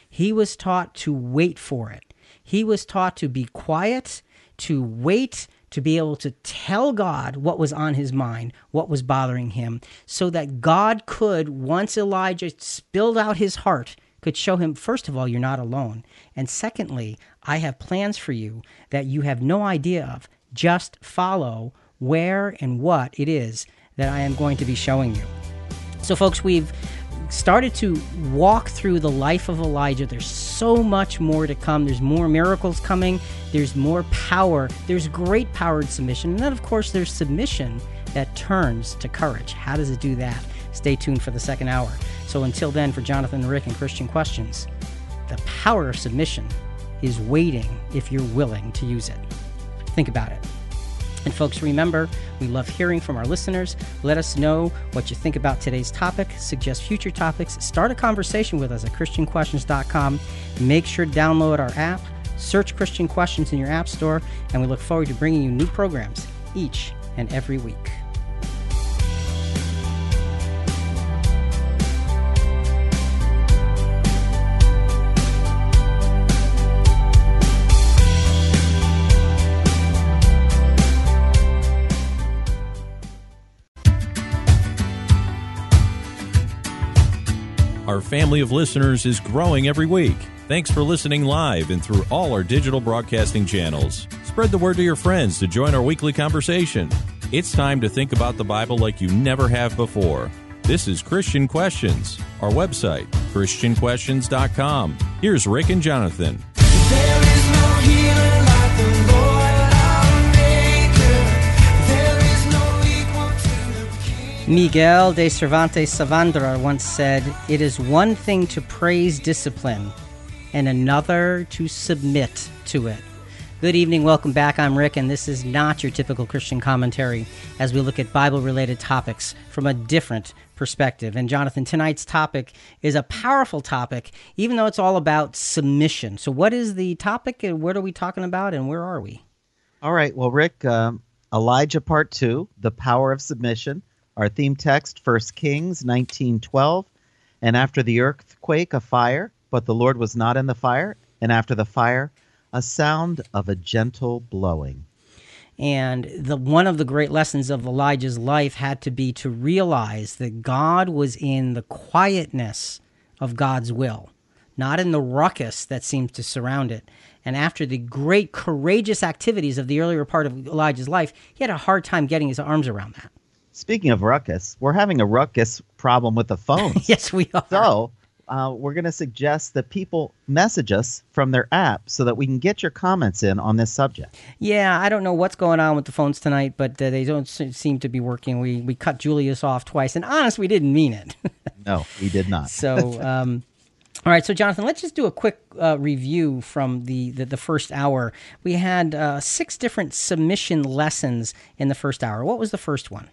B: He was taught to wait for it. He was taught to be quiet, to wait, to be able to tell God what was on his mind, what was bothering him, so that God could, once Elijah spilled out his heart, could show him, first of all, you're not alone. And secondly, I have plans for you that you have no idea of. Just follow where and what it is that I am going to be showing you. So, folks, we've started to walk through the life of Elijah. There's so much more to come. There's more miracles coming. There's more power. There's great power in submission. And then, of course, there's submission that turns to courage. How does it do that? Stay tuned for the second hour. So, until then, for Jonathan Rick and Christian Questions, the power of submission is waiting if you're willing to use it. Think about it. And folks, remember, we love hearing from our listeners. Let us know what you think about today's topic, suggest future topics, start a conversation with us at ChristianQuestions.com. Make sure to download our app, search Christian Questions in your App Store, and we look forward to bringing you new programs each and every week.
A: Our family of listeners is growing every week. Thanks for listening live and through all our digital broadcasting channels. Spread the word to your friends to join our weekly conversation. It's time to think about the Bible like you never have before. This is Christian Questions, our website, ChristianQuestions.com. Here's Rick and Jonathan.
B: Miguel de Cervantes Saavedra once said, It is one thing to praise discipline and another to submit to it. Good evening, welcome back. I'm Rick, and this is not your typical Christian commentary as we look at Bible related topics from a different perspective. And Jonathan, tonight's topic is a powerful topic, even though it's all about submission. So, what is the topic, and what are we talking about, and where are we?
C: All right. Well, Rick, um, Elijah Part 2, The Power of Submission. Our theme text, 1 Kings 1912. And after the earthquake, a fire, but the Lord was not in the fire. And after the fire, a sound of a gentle blowing.
B: And the one of the great lessons of Elijah's life had to be to realize that God was in the quietness of God's will, not in the ruckus that seems to surround it. And after the great courageous activities of the earlier part of Elijah's life, he had a hard time getting his arms around that.
C: Speaking of ruckus, we're having a ruckus problem with the [laughs] phones.
B: Yes, we are.
C: So uh, we're going to suggest that people message us from their app so that we can get your comments in on this subject.
B: Yeah, I don't know what's going on with the phones tonight, but uh, they don't seem to be working. We we cut Julius off twice, and honest, we didn't mean it. [laughs]
C: No, we did not.
B: So, um, all right. So, Jonathan, let's just do a quick uh, review from the, the, the first hour. We had uh, six different submission lessons in the first hour. What was the first one?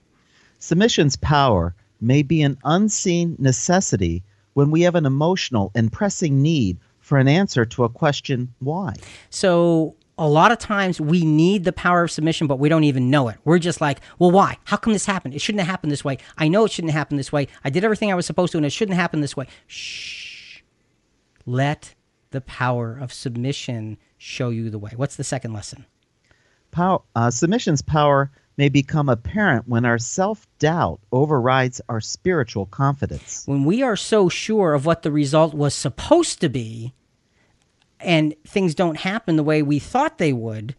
C: Submission's power may be an unseen necessity when we have an emotional and pressing need for an answer to a question why.
B: So, a lot of times we need the power of submission, but we don't even know it. We're just like, well, why? How come this happened? It shouldn't have happened this way. I know it shouldn't happen this way. I did everything I was supposed to, and it shouldn't happen this way. Shh. Let the power of submission show you the way. What's the second lesson?
C: Pow- uh, submission's power may become apparent when our self doubt overrides our spiritual confidence.
B: When we are so sure of what the result was supposed to be, and things don't happen the way we thought they would,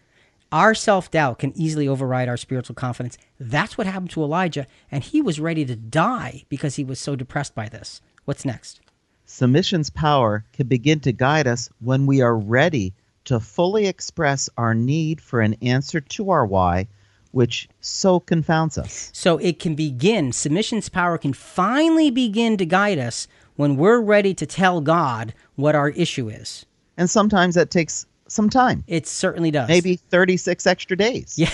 B: our self doubt can easily override our spiritual confidence. That's what happened to Elijah, and he was ready to die because he was so depressed by this. What's next?
C: Submission's power can begin to guide us when we are ready to fully express our need for an answer to our why, which so confounds us.
B: So it can begin, submission's power can finally begin to guide us when we're ready to tell God what our issue is.
C: And sometimes that takes some time,
B: It certainly does.
C: maybe 36 extra days. [laughs]
B: Yeah,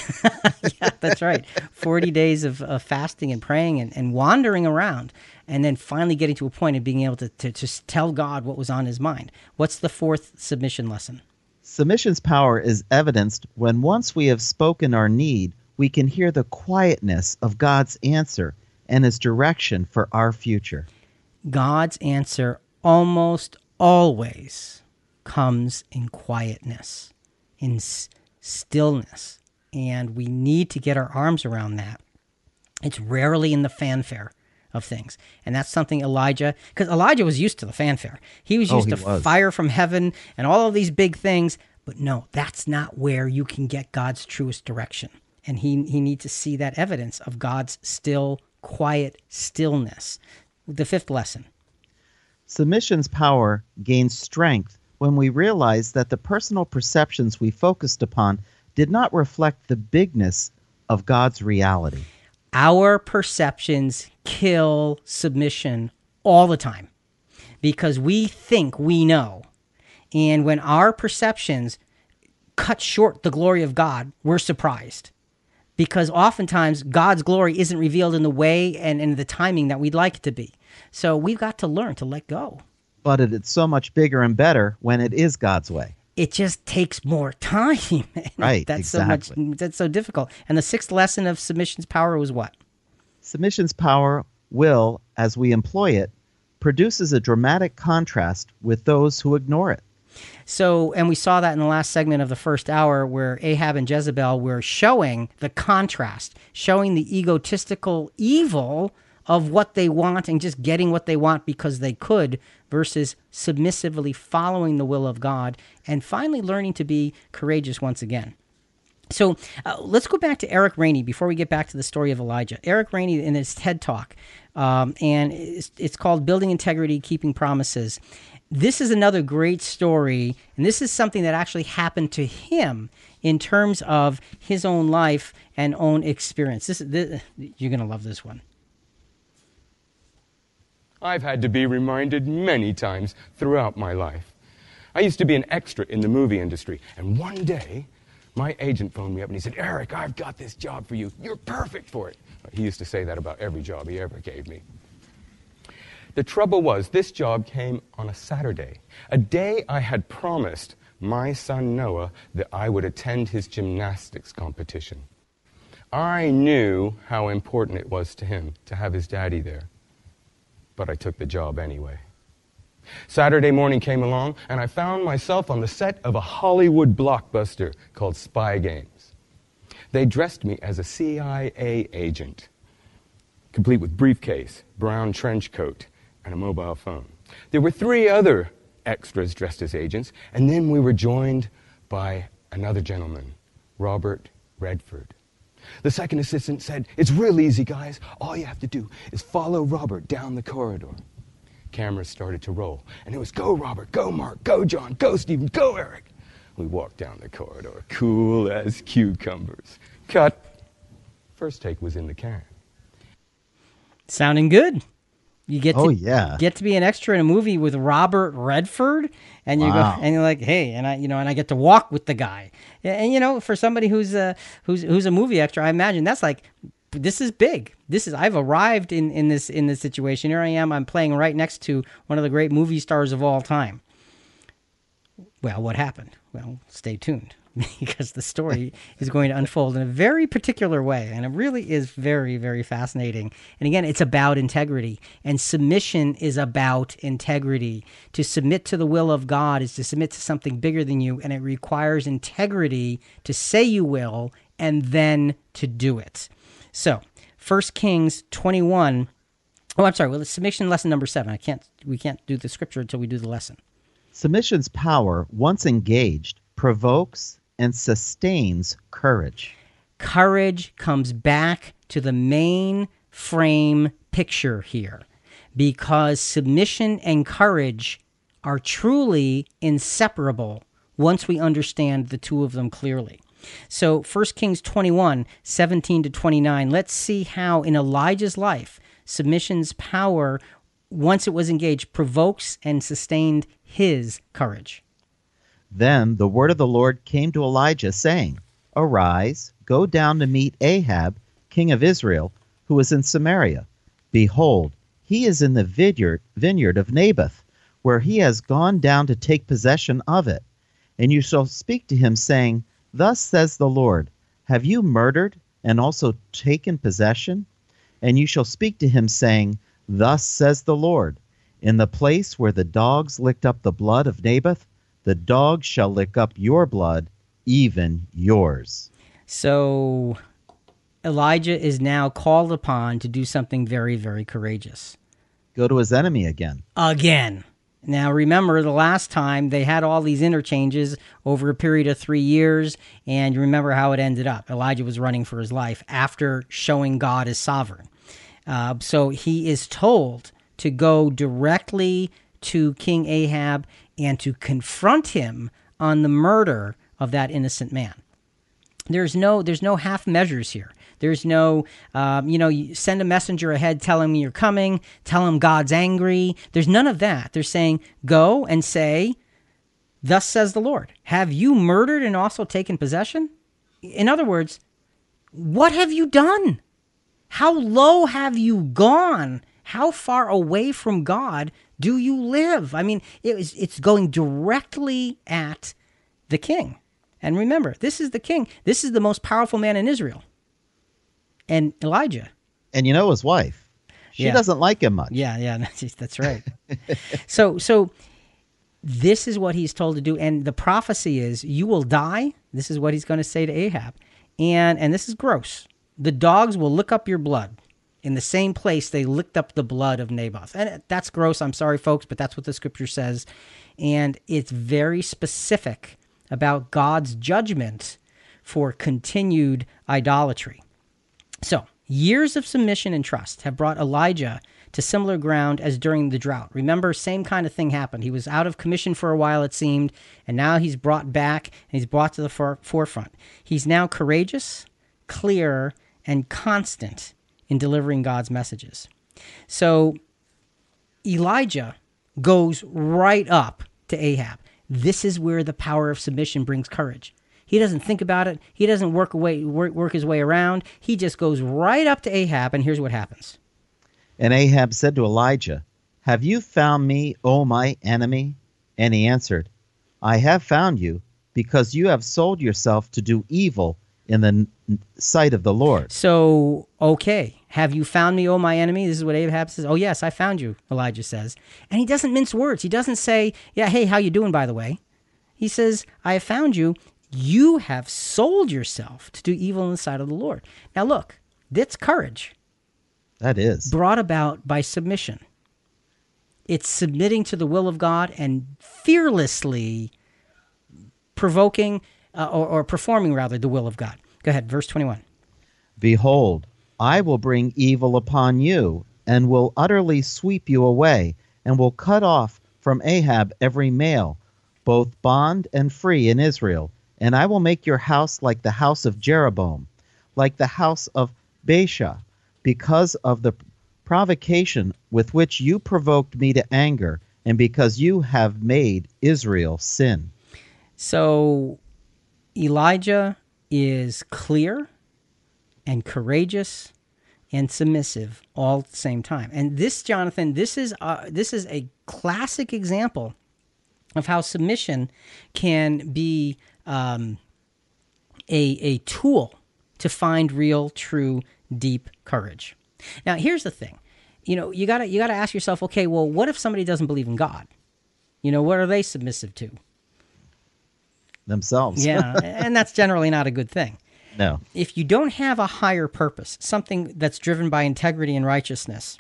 B: yeah, that's right. 40 days of, of fasting and praying and, and wandering around, and then finally getting to a point of being able to, to just tell God what was on his mind. What's the fourth submission lesson?
C: Submission's power is evidenced when once we have spoken our need, we can hear the quietness of God's answer and his direction for our future.
B: God's answer almost always comes in quietness, in s- stillness. And we need to get our arms around that. It's rarely in the fanfare of things. And that's something Elijah, because Elijah was used to the fanfare. He was
C: Oh,
B: used
C: he
B: to
C: was.
B: fire from heaven and all of these big things. But no, that's not where you can get God's truest direction. And he, he needs to see that evidence of God's still, quiet stillness. The fifth lesson.
C: Submission's power gains strength when we realize that the personal perceptions we focused upon did not reflect the bigness of God's reality.
B: our perceptions kill submission all the time because we think we know. And when our perceptions cut short the glory of God, we're surprised. Because oftentimes God's glory isn't revealed in the way and in the timing that we'd like it to be. So we've got to learn to let go.
C: But it is so much bigger and better when it is God's way.
B: It just takes more time. [laughs]
C: Right,
B: That's so
C: exactly.
B: much that's so difficult. And the sixth lesson of submission's power was what?
C: Submission's power will, as we employ it, produces a dramatic contrast with those who ignore it.
B: So, and we saw that in the last segment of the first hour where Ahab and Jezebel were showing the contrast, showing the egotistical evil of what they want and just getting what they want because they could versus submissively following the will of God and finally learning to be courageous once again. So uh, let's go back to Eric Rainey before we get back to the story of Elijah. Eric Rainey in his TED Talk, um, and it's, it's called Building Integrity, Keeping Promises. This is another great story, and this is something that actually happened to him in terms of his own life and own experience. This, this you're going to love this one.
D: I've had to be reminded many times throughout my life. I used to be an extra in the movie industry, and one day, my agent phoned me up and he said, Eric, I've got this job for you. You're perfect for it. He used to say that about every job he ever gave me. The trouble was, this job came on a Saturday, a day I had promised my son Noah that I would attend his gymnastics competition. I knew how important it was to him to have his daddy there but I took the job anyway. Saturday morning came along, and I found myself on the set of a Hollywood blockbuster called Spy Games. They dressed me as a CIA agent, complete with briefcase, brown trench coat, and a mobile phone. There were three other extras dressed as agents, and then we were joined by another gentleman, Robert Redford. The second assistant said, It's real easy, guys. All you have to do is follow Robert down the corridor. Cameras started to roll, and it was go, Robert, go, Mark, go, John, go, Stephen, go, Eric. We walked down the corridor, cool as cucumbers. Cut. First take was in the can.
B: Sounding good. You get oh, to
C: Oh, yeah.
B: get to be an extra in a movie with Robert Redford, and you
C: Wow.
B: go and you're like, hey, and I you know, and I get to walk with the guy, and, and, you know, for somebody who's a who's who's a movie extra, I imagine that's like this is big. This is I've arrived in in this in this situation. Here I am. I'm playing right next to one of the great movie stars of all time. Well, what happened? Well, stay tuned. [laughs] because the story is going to unfold in a very particular way. And it really is very, very fascinating. And again, it's about integrity. And submission is about integrity. To submit to the will of God is to submit to something bigger than you. And it requires integrity to say you will and then to do it. So, 1 Kings 21. Oh, I'm sorry. Well, it's submission lesson number seven. I can't. We can't do the scripture until we do the lesson.
C: Submission's power, once engaged, provokes and sustains courage.
B: courage comes back to the main frame picture here because submission and courage are truly inseparable once we understand the two of them clearly. So 1 Kings 21, 17 to 29, let's see how in Elijah's life, submission's power, once it was engaged, provokes and sustained his courage.
C: Then the word of the Lord came to Elijah, saying, Arise, go down to meet Ahab, king of Israel, who is in Samaria. Behold, he is in the vineyard, vineyard of Naboth, where he has gone down to take possession of it. And you shall speak to him, saying, Thus says the Lord, Have you murdered and also taken possession? And you shall speak to him, saying, Thus says the Lord, In the place where the dogs licked up the blood of Naboth, the dog shall lick up your blood, even yours.
B: So Elijah is now called upon to do something very, very courageous.
C: Go to his enemy again.
B: Again. Now, remember the last time they had all these interchanges over a period of three years, and you remember how it ended up. Elijah was running for his life after showing God is sovereign. Uh, so he is told to go directly to King Ahab and to confront him on the murder of that innocent man. There's no there's no half measures here. There's no um, you know you send a messenger ahead tell him you're coming tell him god's angry. There's none of that. They're saying go and say thus says the lord have you murdered and also taken possession? In other words what have you done? How low have you gone? How far away from god do you live i mean it was, it's going directly at the king and remember, this is the king. This is the most powerful man in Israel. And Elijah.
C: And you know his wife. She
B: Yeah.
C: doesn't like him much.
B: Yeah, yeah, [laughs] that's, that's right. so, so this is what he's told to do, and the prophecy is, "You will die." This is what he's going to say to Ahab, and and this is gross. The dogs will lick up your blood in the same place they licked up the blood of Naboth, and that's gross. I'm sorry, folks, but that's what the scripture says, and it's very specific about God's judgment for continued idolatry. So, years of submission and trust have brought Elijah to similar ground as during the drought. Remember, same kind of thing happened. He was out of commission for a while, it seemed, and now he's brought back and he's brought to the for- forefront. He's now courageous, clear, and constant in delivering God's messages. So, Elijah goes right up to Ahab. This is where the power of submission brings courage. He doesn't think about it. He doesn't work away work, work his way around. He just goes right up to Ahab and here's what happens.
C: And Ahab said to Elijah, Have you found me, O my enemy? And he answered, I have found you, because you have sold yourself to do evil in the sight of the Lord.
B: So, okay, have you found me, O my enemy? This is what Ahab says. Oh yes, I found you, Elijah says. And he doesn't mince words. He doesn't say, "Yeah, hey, how you doing by the way?" He says, "I have found you. You have sold yourself to do evil in the sight of the Lord." Now look, that's courage.
C: That is.
B: brought about by submission. It's submitting to the will of God and fearlessly provoking uh, or, or performing, rather, the will of God. Go ahead, verse 21.
C: Behold, I will bring evil upon you, and will utterly sweep you away, and will cut off from Ahab every male, both bond and free in Israel. And I will make your house like the house of Jeroboam, like the house of Baasha, because of the provocation with which you provoked me to anger, and because you have made Israel sin.
B: So Elijah is clear and courageous and submissive all at the same time. And this, Jonathan, this is uh, this is a classic example of how submission can be um, a, a tool to find real, true, deep courage. Now, here's the thing. You know, you gotta you gotta ask yourself, okay, well, what if somebody doesn't believe in God? You know, what are they submissive to?
C: Themselves.
B: Yeah, [laughs] and that's generally not a good thing.
C: no.
B: If you don't have a higher purpose, something that's driven by integrity and righteousness,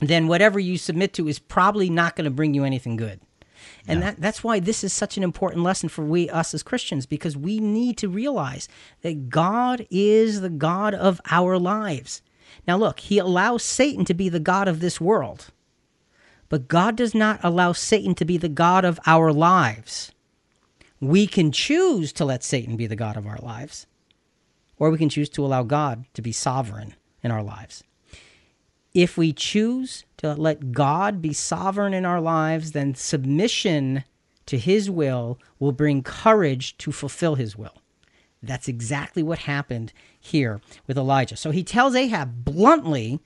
B: then whatever you submit to is probably not going to bring you anything good. And that, that's why this is such an important lesson for we, us as Christians, because we need to realize that God is the God of our lives. Now, look, He allows Satan to be the God of this world, but God does not allow Satan to be the God of our lives. We can choose to let Satan be the God of our lives, or we can choose to allow God to be sovereign in our lives. If we choose to let God be sovereign in our lives, then submission to his will will bring courage to fulfill his will. That's exactly what happened here with Elijah. So he tells Ahab bluntly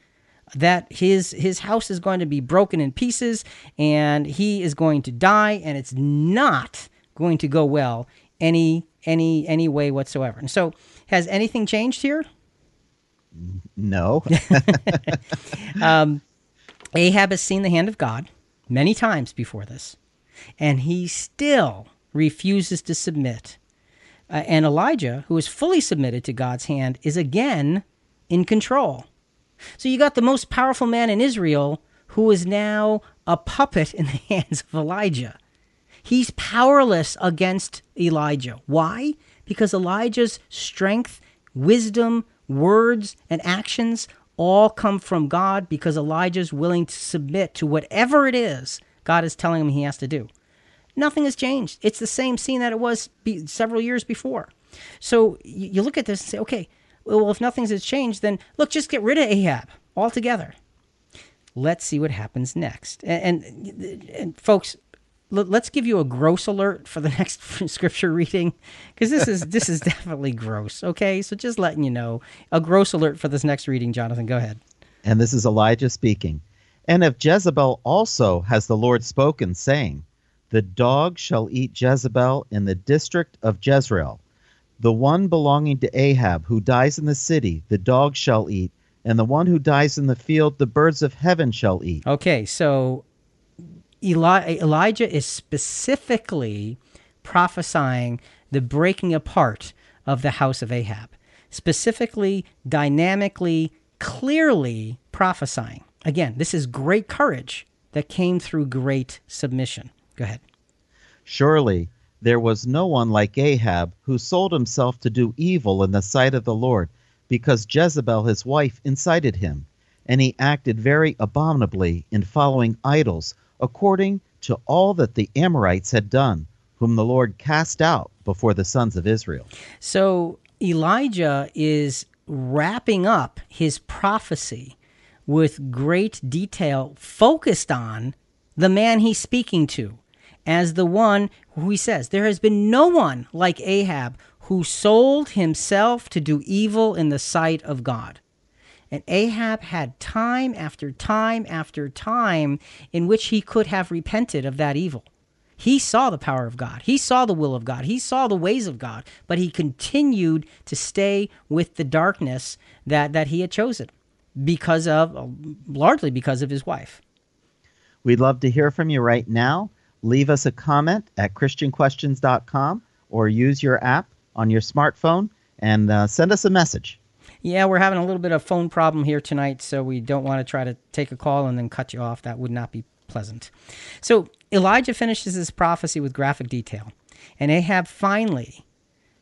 B: that his his house is going to be broken in pieces and he is going to die and it's not going to go well any any any way whatsoever. And so has anything changed here?
C: No. [laughs] [laughs]
B: um, Ahab has seen the hand of God many times before this, and he still refuses to submit. Uh, and Elijah, who is fully submitted to God's hand, is again in control. So you got the most powerful man in Israel who is now a puppet in the [laughs] hands of Elijah. He's powerless against Elijah. Why? Because Elijah's strength, wisdom, words, and actions all come from God because Elijah's willing to submit to whatever it is God is telling him he has to do. Nothing has changed. It's the same scene that it was be- several years before. So you, look at this and say, okay, well, if nothing has changed, then look, just get rid of Ahab altogether. Let's see what happens next. And, and, and folks, let's give you a gross alert for the [laughs] next scripture reading because this is this is definitely gross. Okay, so just letting you know, a gross alert for this next reading. Jonathan, go ahead.
C: And this is Elijah speaking. And of Jezebel also has the Lord spoken, saying, The dog shall eat Jezebel in the district of Jezreel. The one belonging to Ahab who dies in the city, the dog shall eat, and the one who dies in the field, the birds of heaven shall eat.
B: Okay, so Eli- Elijah is specifically prophesying the breaking apart of the house of Ahab, specifically, dynamically, clearly prophesying. Again, this is great courage that came through great submission. Go ahead.
C: Surely there was no one like Ahab who sold himself to do evil in the sight of the Lord, because Jezebel his wife incited him, and he acted very abominably in following idols, according to all that the Amorites had done, whom the Lord cast out before the sons of Israel.
B: So Elijah is wrapping up his prophecy with great detail, focused on the man he's speaking to as the one who he says, There has been no one like Ahab who sold himself to do evil in the sight of God. And Ahab had time after time after time in which he could have repented of that evil. He saw the power of God. He saw the will of God. He saw the ways of God, but he continued to stay with the darkness that, that he had chosen because of, largely because of his wife.
C: We'd love to hear from you right now. Leave us a comment at ChristianQuestions.com or use your app on your smartphone and uh, send us a message.
B: Yeah, we're having a little bit of phone problem here tonight, so we don't want to try to take a call and then cut you off. That would not be pleasant. So Elijah finishes his prophecy with graphic detail, and Ahab finally,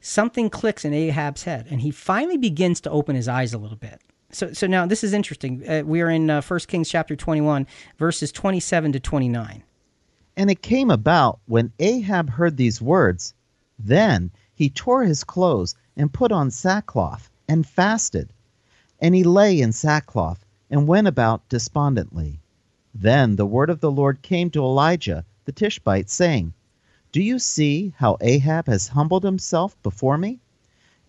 B: something clicks in Ahab's head, and he finally begins to open his eyes a little bit. So, so now this is interesting. Uh, we are in uh, 1 Kings chapter 21, verses 27 to 29.
C: And it came about when Ahab heard these words, then he tore his clothes and put on sackcloth and fasted. And he lay in sackcloth and went about despondently. Then the word of the Lord came to Elijah the Tishbite, saying, Do you see how Ahab has humbled himself before me?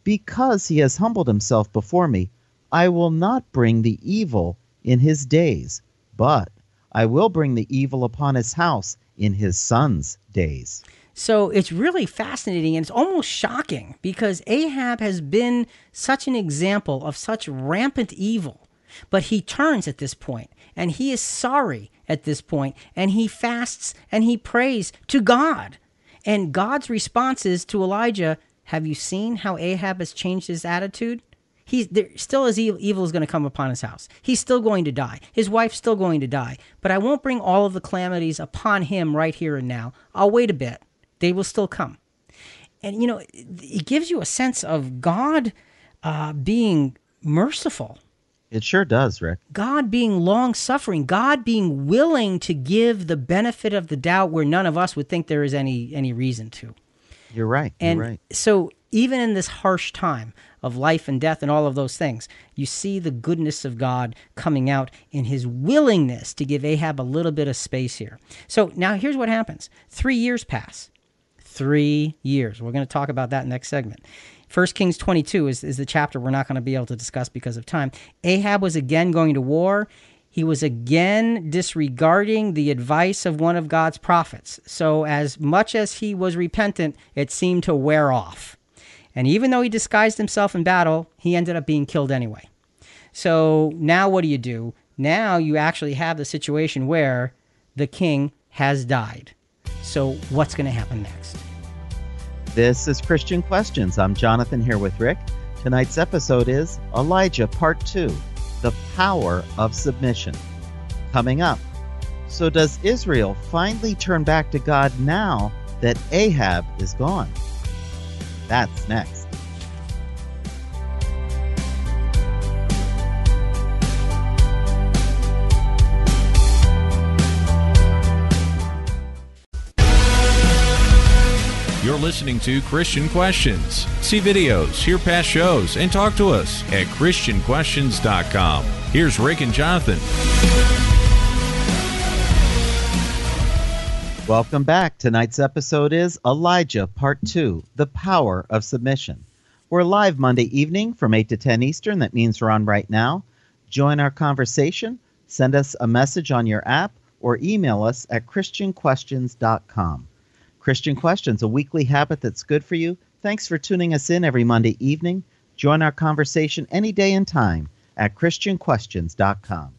C: Because he has humbled himself before me, I will not bring the evil in his days, but I will bring the evil upon his house in his son's days.
B: So it's really fascinating and it's almost shocking because Ahab has been such an example of such rampant evil. But he turns at this point and he is sorry at this point and he fasts and he prays to God. And God's response is to Elijah, Have you seen how Ahab has changed his attitude? He's there still as evil, evil is going to come upon his house. He's still going to die. His wife's still going to die. But I won't bring all of the calamities upon him right here and now. I'll wait a bit. They will still come. And you know, it, gives you a sense of God uh, being merciful.
C: It sure does, Rick.
B: God being long suffering, God being willing to give the benefit of the doubt where none of us would think there is any any reason to.
C: You're right.
B: And
C: You're right.
B: so, even in this harsh time of life and death and all of those things, you see the goodness of God coming out in his willingness to give Ahab a little bit of space here. So, now here's what happens three years pass. Three years. We're going to talk about that next segment. First Kings 22 is, is the chapter we're not going to be able to discuss because of time. Ahab was again going to war. He was again disregarding the advice of one of God's prophets. So, as much as he was repentant, it seemed to wear off. And even though he disguised himself in battle, he ended up being killed anyway. So, now what do you do? Now you actually have the situation where the king has died. So, what's going to happen next?
C: This is Christian Questions. I'm Jonathan here with Rick. Tonight's episode is Elijah Part 2 The Power of Submission. Coming up. So, does Israel finally turn back to God now that Ahab is gone? That's next.
A: You're listening to Christian Questions. See videos, hear past shows, and talk to us at ChristianQuestions.com. Here's Rick and Jonathan.
C: Welcome back. Tonight's episode is Elijah Part 2 The Power of Submission. We're live Monday evening from 8 to 10 Eastern. That means we're on right now. Join our conversation. Send us a message on your app or email us at ChristianQuestions.com. Christian Questions, a weekly habit that's good for you. Thanks for tuning us in every Monday evening. Join our conversation any day and time at ChristianQuestions.com.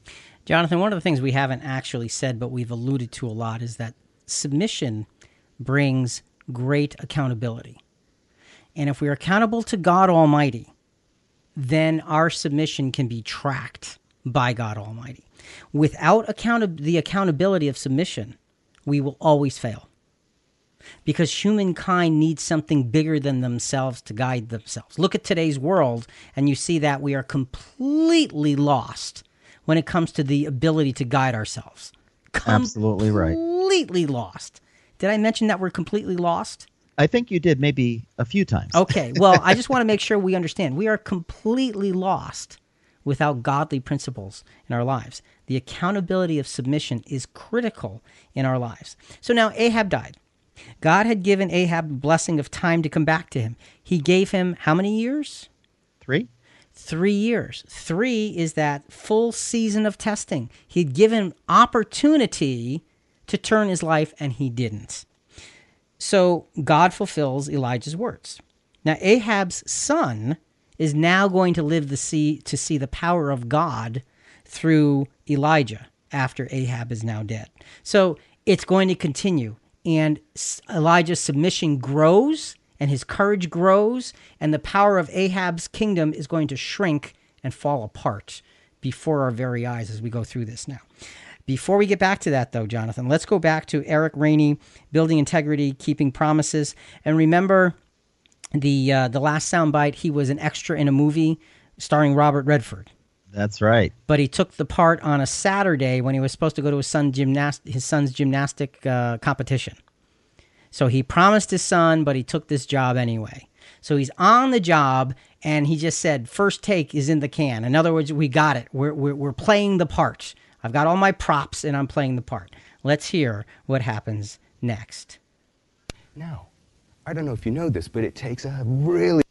B: Jonathan, one of the things we haven't actually said, but we've alluded to a lot, is that submission brings great accountability. And if we're accountable to God Almighty, then our submission can be tracked by God Almighty. Without account- the accountability of submission, we will always fail. Because humankind needs something bigger than themselves to guide themselves. Look at today's world, and you see that we are completely lost when it comes to the ability to guide ourselves.
C: Absolutely right.
B: Completely lost. Did I mention that we're completely lost?
C: I think you did maybe a few times.
B: Okay, well, I just [laughs] want to make sure we understand. We are completely lost without godly principles in our lives. The accountability of submission is critical in our lives. So now Ahab died. God had given Ahab the blessing of time to come back to him. He gave him how many years?
C: Three?
B: Three years. Three is that full season of testing. He'd given opportunity to turn his life, and he didn't. So God fulfills Elijah's words. Now Ahab's son is now going to live the see to see the power of God through Elijah after Ahab is now dead. So it's going to continue and Elijah's submission grows and his courage grows and the power of Ahab's kingdom is going to shrink and fall apart before our very eyes as we go through this now. Before we get back to that, though, Jonathan, let's go back to Eric Rainey, building integrity, keeping promises, and remember the uh, the last soundbite. He was an extra in a movie starring Robert Redford,
C: That's right.
B: but he took the part on a Saturday when he was supposed to go to his son gymnast his son's gymnastic uh, competition. So he promised his son, but he took this job anyway. So he's on the job, and he just said, first take is in the can. In other words, we got it. We're, we're, we're playing the part. I've got all my props, and I'm playing the part. Let's hear what happens next.
D: Now, I don't know if you know this, but it takes a really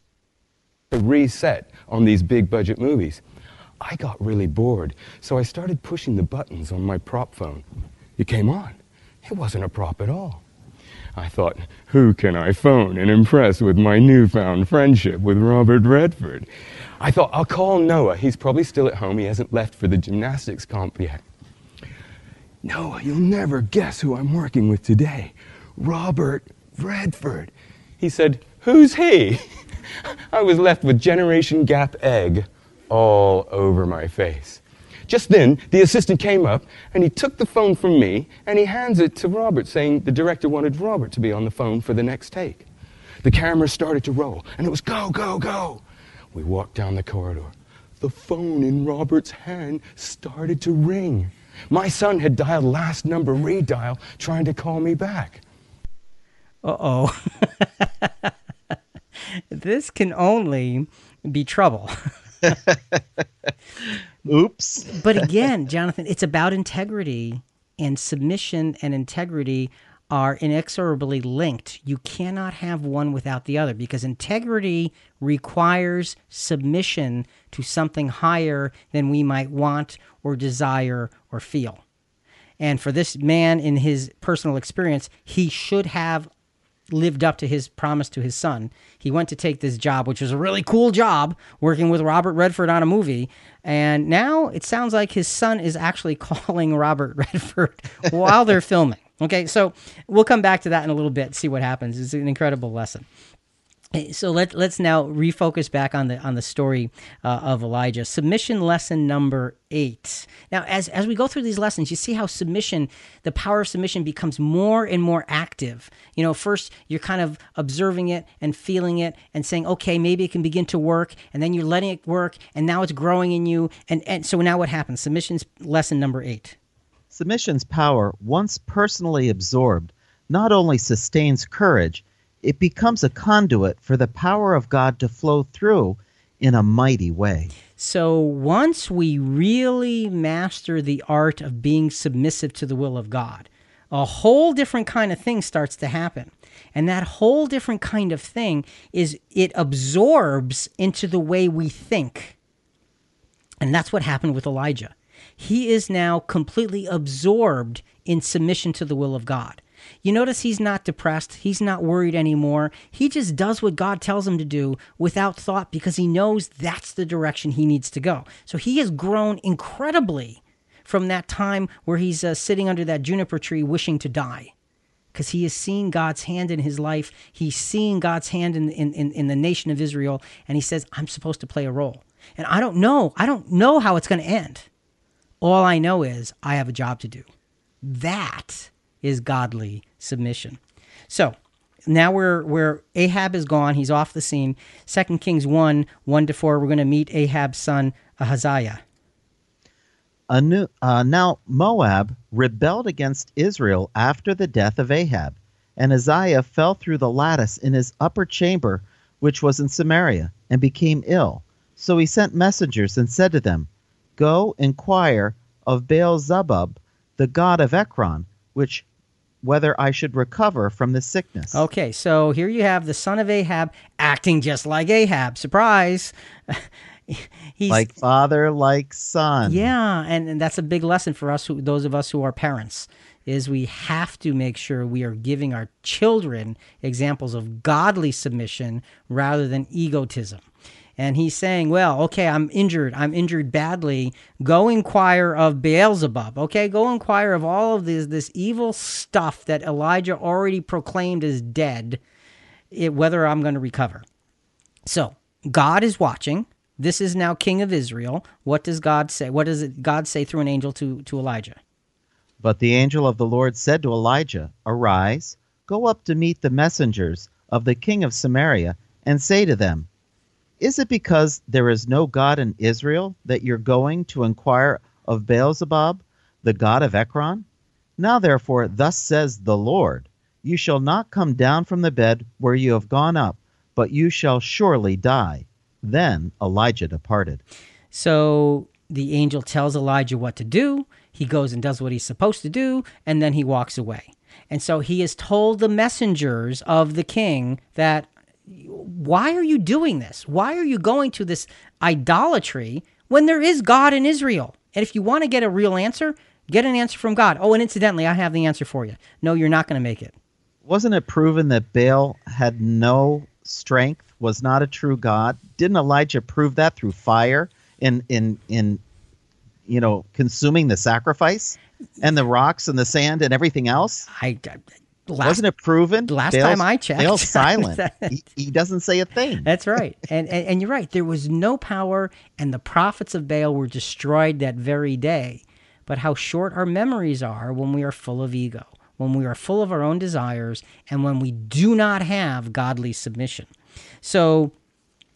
D: a reset on these big budget movies. I got really bored, so I started pushing the buttons on my prop phone. It came on. It wasn't a prop at all. I thought, who can I phone and impress with my newfound friendship with Robert Redford? I thought, I'll call Noah. He's probably still at home. He hasn't left for the gymnastics comp yet. Noah, you'll never guess who I'm working with today. Robert Redford. He said, Who's he? [laughs] I was left with Generation Gap egg all over my face. Just then, the assistant came up and he took the phone from me and he hands it to Robert, saying the director wanted Robert to be on the phone for the next take. The camera started to roll and it was go, go, go. We walked down the corridor. The phone in Robert's hand started to ring. My son had dialed last number redial trying to call me back.
B: Uh oh. [laughs] this can only be trouble. [laughs] [laughs]
C: Oops.
B: but again, Jonathan, it's about integrity, and submission and integrity are inexorably linked. You cannot have one without the other because integrity requires submission to something higher than we might want or desire or feel. And for this man, in his personal experience, he should have lived up to his promise to his son. He went to take this job, which was a really cool job, working with Robert Redford on a movie. And now it sounds like his son is actually [laughs] calling Robert Redford [laughs] while they're filming. Okay, so we'll come back to that in a little bit, see what happens. It's an incredible lesson. So let let's now refocus back on the on the story uh, of Elijah. Submission lesson number eight. Now, as as we go through these lessons, you see how submission, the power of submission, becomes more and more active. You know, first you're kind of observing it and feeling it and saying, okay, maybe it can begin to work, and then you're letting it work, and now it's growing in you. And and so now what happens? Submission's lesson number eight.
C: Submission's power, once personally absorbed, not only sustains courage, it becomes a conduit for the power of God to flow through in a mighty way.
B: So once we really master the art of being submissive to the will of God, a whole different kind of thing starts to happen. And that whole different kind of thing is it absorbs into the way we think. And that's what happened with Elijah. He is now completely absorbed in submission to the will of God. You notice he's not depressed. He's not worried anymore. He just does what God tells him to do without thought because he knows that's the direction he needs to go. So he has grown incredibly from that time where he's uh, sitting under that juniper tree wishing to die because he has seen God's hand in his life. He's seeing God's hand in, in, in, in the nation of Israel, and he says, I'm supposed to play a role. And I don't know. I don't know how it's going to end. All I know is I have a job to do. That is godly submission. So now we're where Ahab is gone. He's off the scene. Second Kings 1, 1 to 4. We're going to meet Ahab's son, Ahaziah.
C: New, uh, now Moab rebelled against Israel after the death of Ahab, and Ahaziah fell through the lattice in his upper chamber, which was in Samaria, and became ill. So he sent messengers and said to them, Go inquire of Baal Zebub, the god of Ekron, which whether I should recover from this sickness.
B: Okay, so here you have the son of Ahab acting just like Ahab. Surprise. [laughs] He's
C: like father, like son.
B: Yeah, and, and that's a big lesson for us, who, those of us who are parents, is we have to make sure we are giving our children examples of godly submission rather than egotism. And he's saying, well, okay, I'm injured. I'm injured badly. Go inquire of Beelzebub. Okay, go inquire of all of this, this evil stuff that Elijah already proclaimed is dead, it, whether I'm going to recover. So God is watching. This is now king of Israel. What does God say? What does God say through an angel to, to Elijah?
C: But the angel of the Lord said to Elijah, Arise, go up to meet the messengers of the king of Samaria, and say to them, Is it because there is no God in Israel that you're going to inquire of Beelzebub, the god of Ekron? Now therefore, thus says the Lord, You shall not come down from the bed where you have gone up, but you shall surely die. Then Elijah departed.
B: So the angel tells Elijah what to do. He goes and does what he's supposed to do, and then he walks away. And so he has told the messengers of the king that, why are you doing this? Why are you going to this idolatry when there is God in Israel? And if you want to get a real answer, get an answer from God. Oh, and incidentally, I have the answer for you. No, you're not going to make it.
C: Wasn't it proven that Baal had no strength, was not a true God? Didn't Elijah prove that through fire in in in you know consuming the sacrifice and the rocks and the sand and everything else?
B: I, I last,
C: Wasn't it proven?
B: last
C: Baal's-
B: time I checked.
C: Baal's [laughs] silent. he, he doesn't say a thing.
B: That's [laughs] right. And, and and you're right. There was no power and the prophets of Baal were destroyed that very day. But how short our memories are when we are full of ego, when we are full of our own desires, and when we do not have godly submission. So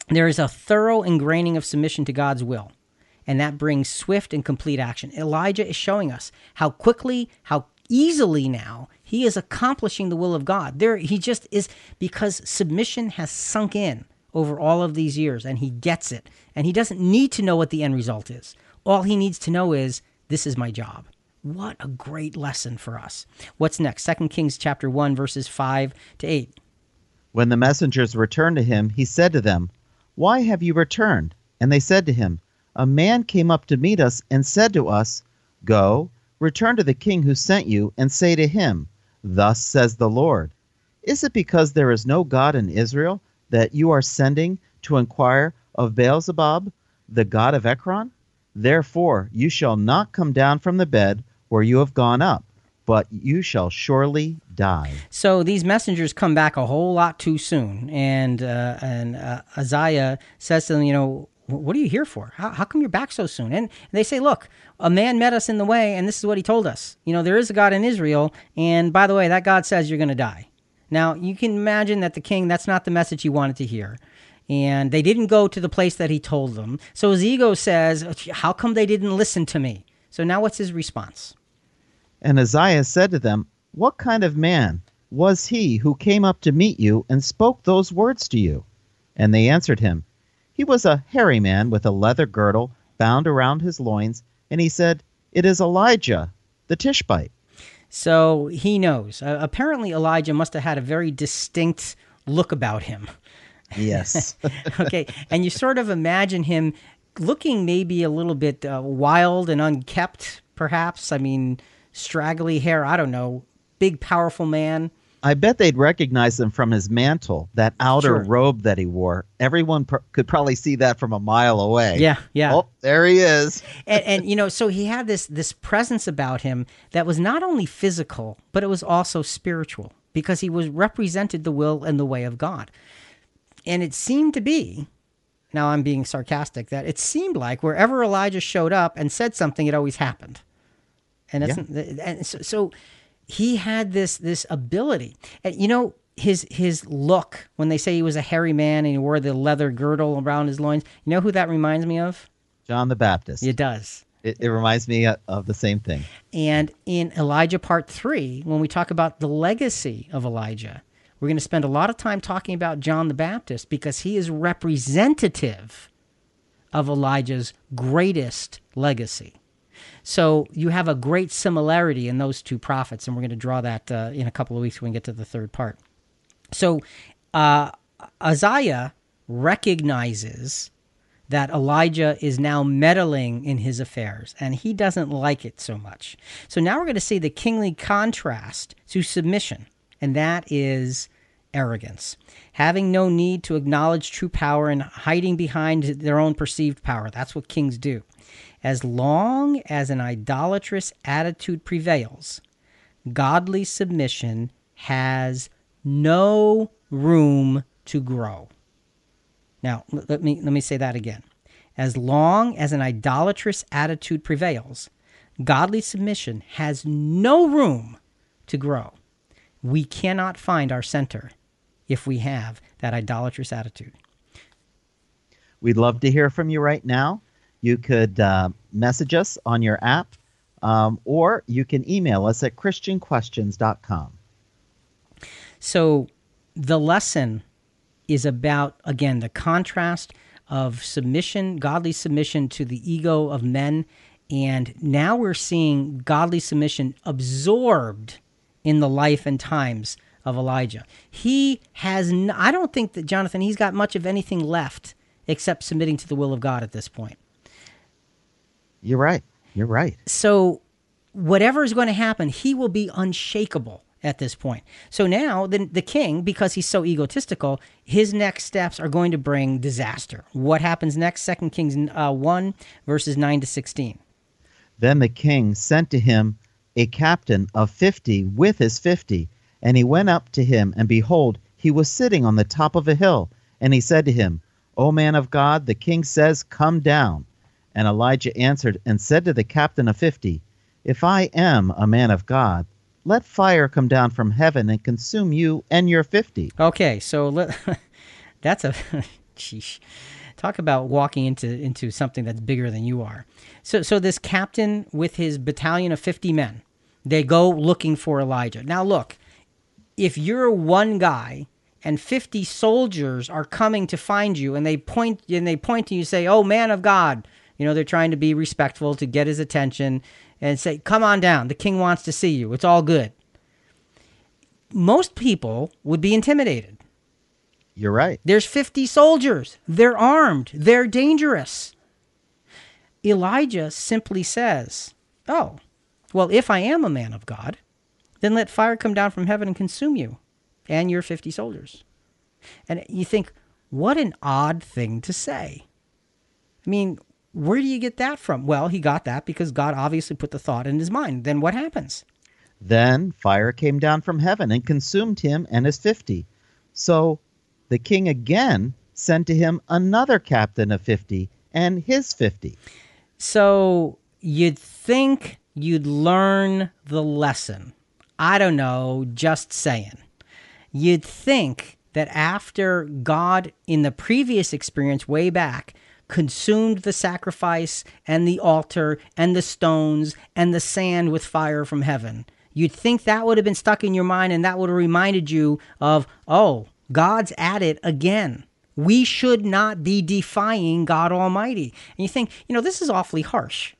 B: there is a thorough ingraining of submission to God's will, and that brings swift and complete action. Elijah is showing us how quickly, how easily now he is accomplishing the will of God. There he just is because submission has sunk in over all of these years and he gets it. And he doesn't need to know what the end result is. All he needs to know is this is my job. What a great lesson for us. What's next? 2 Kings chapter 1 verses 5 to 8.
C: When the messengers returned to him, he said to them, Why have you returned? And they said to him, A man came up to meet us and said to us, Go, return to the king who sent you, and say to him, Thus says the Lord, Is it because there is no God in Israel that you are sending to inquire of Beelzebub, the god of Ekron? Therefore you shall not come down from the bed where you have gone up, but you shall surely die.
B: So these messengers come back a whole lot too soon, and uh, and uh, Ahaziah says to them, you know, what are you here for? How, how come you're back so soon? And they say, look, a man met us in the way, and this is what he told us. You know, there is a God in Israel, and by the way, that God says you're going to die. Now you can imagine that the king, that's not the message he wanted to hear. And they didn't go to the place that he told them. So his ego says, How come they didn't listen to me? So now what's his response?
C: And Ahaziah said to them, What kind of man was he who came up to meet you and spoke those words to you? And they answered him, He was a hairy man with a leather girdle bound around his loins, and he said, It is Elijah, the Tishbite.
B: So he knows. Uh, apparently, Elijah must have had a very distinct look about him.
C: Yes. [laughs]
B: okay, and you sort of imagine him looking maybe a little bit uh, wild and unkept, perhaps. I mean, straggly hair. I don't know. Big, powerful man.
C: I bet they'd recognize him from his mantle, that outer
B: Sure.
C: robe that he wore. Everyone pr- could probably see that from a mile away.
B: Yeah, yeah.
C: Oh, there he is. [laughs]
B: and, and you know, so he had this this presence about him that was not only physical, but it was also spiritual because he was represented the will and the way of God. And it seemed to be, now I'm being sarcastic, that it seemed like wherever Elijah showed up and said something, it always happened. And that's and so, so he had this this ability. And you know, his his look when they say he was a hairy man and he wore the leather girdle around his loins. You know who that reminds me of?
C: John the Baptist.
B: It does.
C: It, it reminds me of- of the same thing.
B: And in Elijah part three, when we talk about the legacy of Elijah, we're going to spend a lot of time talking about John the Baptist because he is representative of Elijah's greatest legacy. So you have a great similarity in those two prophets, and we're going to draw that uh, in a couple of weeks when we get to the third part. So uh, Ahaziah recognizes that Elijah is now meddling in his affairs, and he doesn't like it so much. So now we're going to see the kingly contrast to submission, and that is arrogance. Having no need to acknowledge true power and hiding behind their own perceived power. That's what kings do. As long as an idolatrous attitude prevails, godly submission has no room to grow. Now, let me let me say that again. As long as an idolatrous attitude prevails, godly submission has no room to grow. We cannot find our center if we have that idolatrous attitude.
C: We'd love to hear from you right now. You could uh, message us on your app, um, or you can email us at christianquestions.com.
B: So the lesson is about, again, the contrast of submission, godly submission to the ego of men. And now we're seeing godly submission absorbed in the life and times of Elijah. He has, n- I don't think that Jonathan, he's got much of anything left except submitting to the will of God at this point.
C: You're right. You're right.
B: so whatever is going to happen, he will be unshakable at this point. So now the, the king, because he's so egotistical, his next steps are going to bring disaster. What happens next? Second Kings uh, 1, verses 9 to 16.
C: Then the king sent to him a captain of fifty with his fifty. And he went up to him, and behold, he was sitting on the top of a hill. And he said to him, O man of God, the king says, Come down. And Elijah answered and said to the captain of fifty, If I am a man of God, let fire come down from heaven and consume you and your fifty.
B: Okay, so let, [laughs] that's a [laughs] sheesh. Talk about walking into into something that's bigger than you are. So so this captain with his battalion of 50 men, they go looking for Elijah. Now look, if you're one guy and 50 soldiers are coming to find you and they point and they point to you and say, "Oh man of God," you know, they're trying to be respectful to get his attention and say, "Come on down. The king wants to see you. It's all good." Most people would be intimidated.
C: You're right.
B: There's 50 soldiers. They're armed. They're dangerous. Elijah simply says, Oh, well, if I am a man of God, then let fire come down from heaven and consume you and your 50 soldiers. And you think, what an odd thing to say. I mean, where do you get that from? Well, he got that because God obviously put the thought in his mind. Then what happens?
C: Then fire came down from heaven and consumed him and his fifty. So the king again sent to him another captain of fifty and his fifty.
B: So you'd think you'd learn the lesson. I don't know, just saying. You'd think that after God, in the previous experience way back, consumed the sacrifice and the altar and the stones and the sand with fire from heaven, you'd think that would have been stuck in your mind and that would have reminded you of, oh, God's at it again. We should not be defying God Almighty. And you think, you know, this is awfully harsh.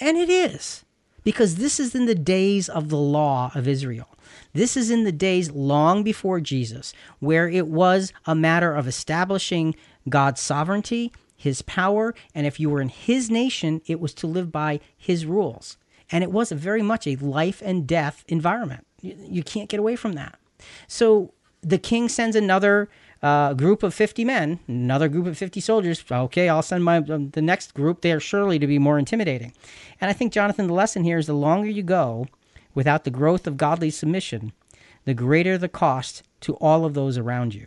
B: And it is, because this is in the days of the law of Israel. This is in the days long before Jesus, where it was a matter of establishing God's sovereignty, his power, and if you were in his nation, it was to live by his rules. And it was very much a life and death environment. You, you can't get away from that. So the king sends another uh, group of 50 men, another group of 50 soldiers. Okay, I'll send my um, the next group. They are surely to be more intimidating. And I think, Jonathan, the lesson here is the longer you go without the growth of godly submission, the greater the cost to all of those around you.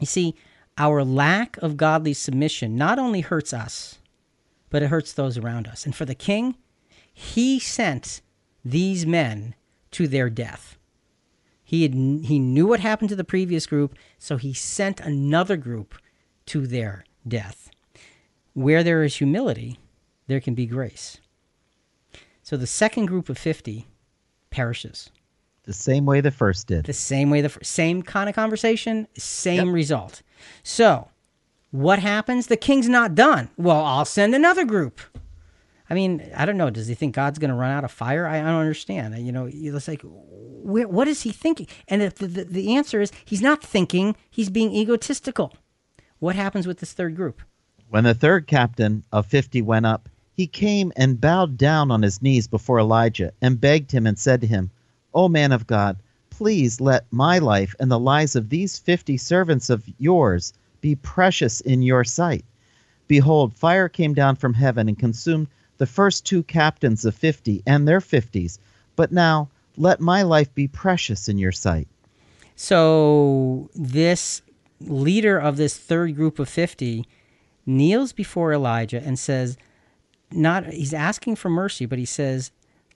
B: You see, our lack of godly submission not only hurts us, but it hurts those around us. And for the king, he sent these men to their death. He had, he knew what happened to the previous group, so he sent another group to their death. Where there is humility, there can be grace. So the second group of 50 perishes.
C: The same way the first did.
B: The same way the fir- same kind of conversation, same result. So, what happens? The king's not done. Well, I'll send another group. I mean, I don't know. Does he think God's going to run out of fire? I, I don't understand. You know, it's like, what is he thinking? And if the, the, the answer is he's not thinking, he's being egotistical. What happens with this third group?
C: When the third captain of fifty went up, he came and bowed down on his knees before Elijah and begged him and said to him, O man of God, please let my life and the lives of these fifty servants of yours be precious in your sight. Behold, fire came down from heaven and consumed the first two captains of fifty and their fifties. But now let my life be precious in your sight.
B: So this leader of this third group of 50 kneels before Elijah and says, not he's asking for mercy, but he says,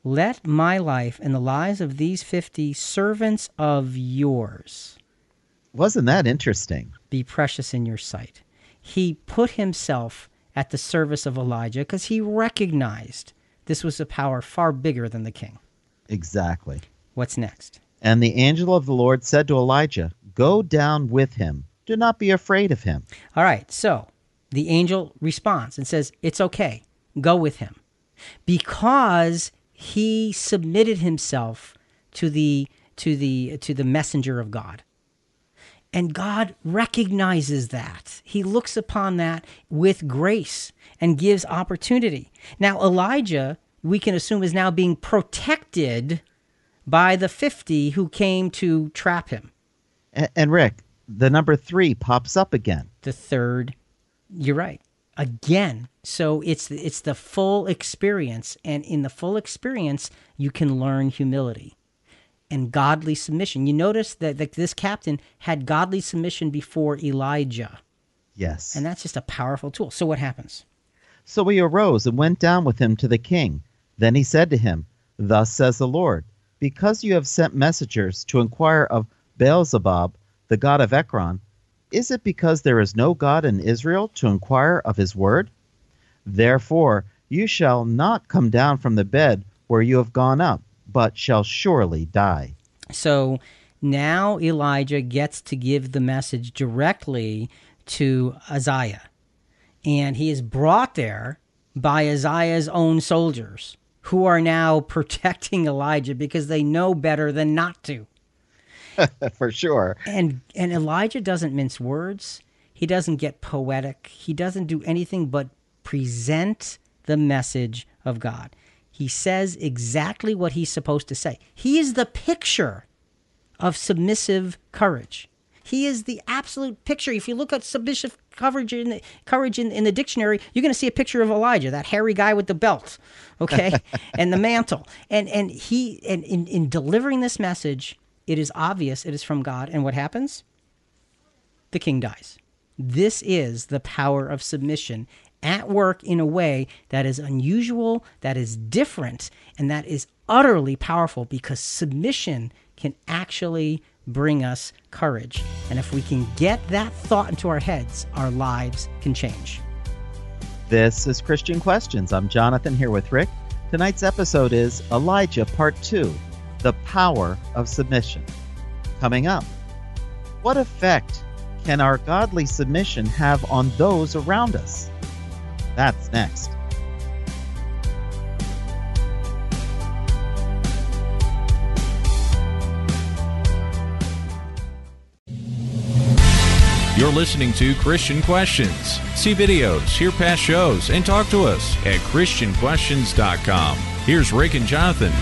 B: "Let my life and the lives of these 50 servants of yours
C: Wasn't that interesting?
B: be precious in your sight." He put himself at the service of Elijah because he recognized this was a power far bigger than the king.
C: Exactly.
B: What's next?
C: And the angel of the Lord said to Elijah, Go down with him. Do not be afraid of him.
B: All right, so the angel responds and says, It's okay, go with him. Because he submitted himself to the to the to the messenger of God. And God recognizes that. He looks upon that with grace and gives opportunity. Now, Elijah, we can assume, is now being protected by the 50 who came to trap him.
C: And, and Rick, the number three pops up again.
B: The third, you're right. Again. So it's it's the full experience and in the full experience you can learn humility and godly submission. You notice that, that this captain had godly submission before Elijah.
C: Yes.
B: And that's just a powerful tool. So what happens?
C: So he arose and went down with him to the king. Then he said to him, Thus says the Lord, because you have sent messengers to inquire of Beelzebub, the god of Ekron, is it because there is no God in Israel to inquire of his word? Therefore you shall not come down from the bed where you have gone up, but shall surely die.
B: So now Elijah gets to give the message directly to Ahaziah. And he is brought there by Ahaziah's own soldiers who are now [laughs] protecting Elijah because they know better than not to. [laughs]
C: For sure.
B: And and Elijah doesn't mince words. He doesn't get poetic. He doesn't do anything but present the message of God. He says exactly what he's supposed to say. He is the picture of submissive courage. He is the absolute picture. If you look at submissive courage in the, courage in, in the dictionary, you're going to see a picture of Elijah, that hairy guy with the belt, okay, [laughs] and the mantle. And and he and in, in delivering this message, it is obvious it is from God. And what happens? The king dies. This is the power of submission at work in a way that is unusual, that is different, and that is utterly powerful because submission can actually bring us courage. And if we can get that thought into our heads, our lives can change.
C: This is Christian Questions. I'm Jonathan here with Rick. Tonight's episode is Elijah Part 2 The Power of Submission. Coming up, what effect can our godly submission have on those around us? That's next.
A: You're listening to Christian Questions. See videos, hear past shows, and talk to us at ChristianQuestions.com. Here's Rick and Jonathan.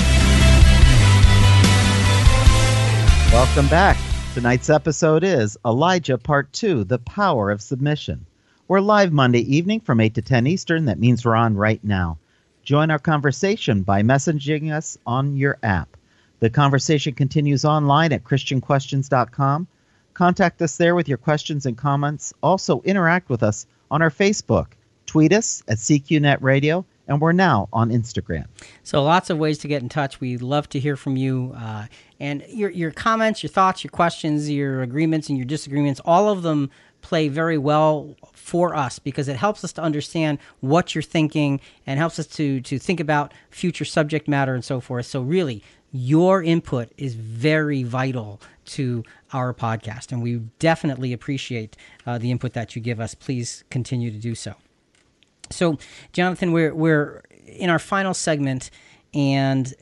C: Welcome back. Tonight's episode is Elijah Part 2 The Power of Submission. We're live Monday evening from 8 to 10 Eastern. That means we're on right now. Join our conversation by messaging us on your app. The conversation continues online at ChristianQuestions.com. Contact us there with your questions and comments. Also, interact with us on our Facebook. Tweet us at CQNet Radio, and we're now on Instagram.
B: So lots of ways to get in touch. We love to hear from you uh, and your your comments, your thoughts, your questions, your agreements, and your disagreements. All of them play very well for us because it helps us to understand what you're thinking and helps us to to think about future subject matter and so forth. So really, your input is very vital to our podcast, and we definitely appreciate uh, the input that you give us. Please continue to do so. So, Jonathan, we're we're in our final segment, and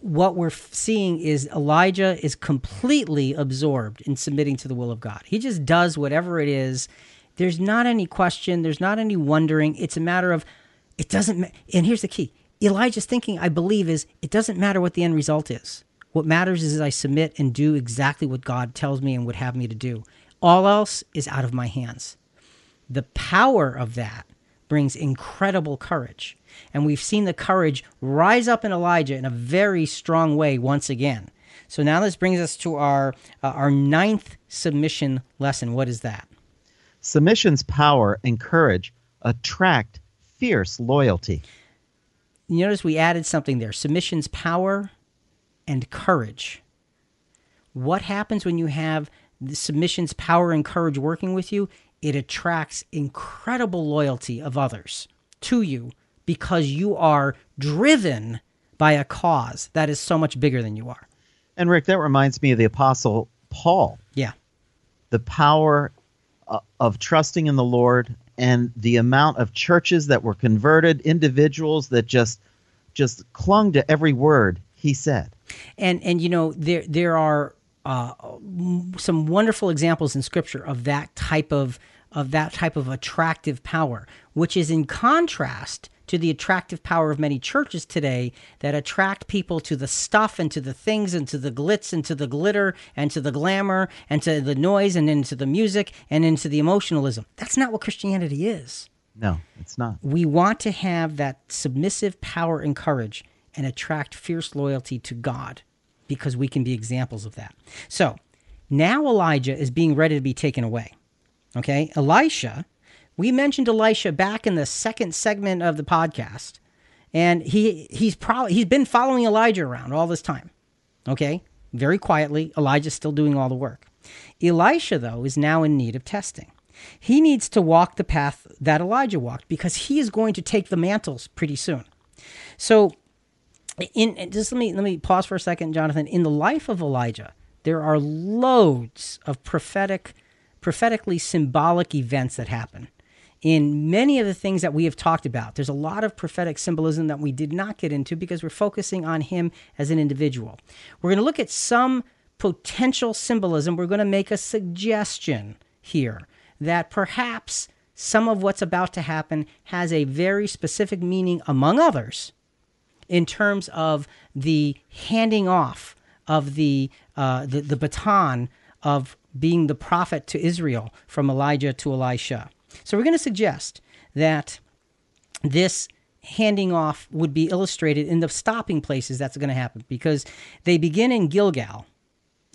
B: what we're seeing is Elijah is completely absorbed in submitting to the will of God. He just does whatever it is. There's not any question. There's not any wondering. It's a matter of it doesn't. Ma- and here's the key: Elijah's thinking, I believe, is it doesn't matter what the end result is. What matters is I submit and do exactly what God tells me and would have me to do. All else is out of my hands the power of that brings incredible courage. And we've seen the courage rise up in Elijah in a very strong way once again. So now this brings us to our uh, our ninth submission lesson. What is that?
C: Submission's power and courage attract fierce loyalty.
B: You notice we added something there. Submission's power and courage. What happens when you have the submission's power and courage working with you? It attracts incredible loyalty of others to you because you are driven by a cause that is so much bigger than you are.
C: And Rick, that reminds me of the Apostle Paul.
B: Yeah.
C: the power uh, of trusting in the Lord and the amount of churches that were converted, individuals that just just clung to every word he said.
B: and and you know there there are uh, some wonderful examples in scripture of that type of of that type of attractive power which is in contrast to the attractive power of many churches today that attract people to the stuff and to the things and to the glitz and to the glitter and to the glamour and to the noise and into the music and into the emotionalism. That's not what Christianity is.
C: No, it's not.
B: We want to have that submissive power and courage and attract fierce loyalty to God because we can be examples of that. So now Elijah is being ready to be taken away. Okay, Elisha, we mentioned Elisha back in the second segment of the podcast, and he he's probably he's been following Elijah around all this time. Okay, very quietly, Elijah's still doing all the work. Elisha, though, is now in need of testing. He needs to walk the path that Elijah walked because he is going to take the mantles pretty soon. So, in just let me let me pause for a second, Jonathan. In the life of Elijah, there are loads of prophetic, prophetically symbolic events that happen. In many of the things that we have talked about, there's a lot of prophetic symbolism that we did not get into because we're focusing on him as an individual. We're going to look at some potential symbolism. We're going to make a suggestion here that perhaps some of what's about to happen has a very specific meaning, among others, in terms of the handing off of the, uh, the the baton of being the prophet to Israel from Elijah to Elisha. So we're going to suggest that this handing off would be illustrated in the stopping places that's going to happen because they begin in Gilgal.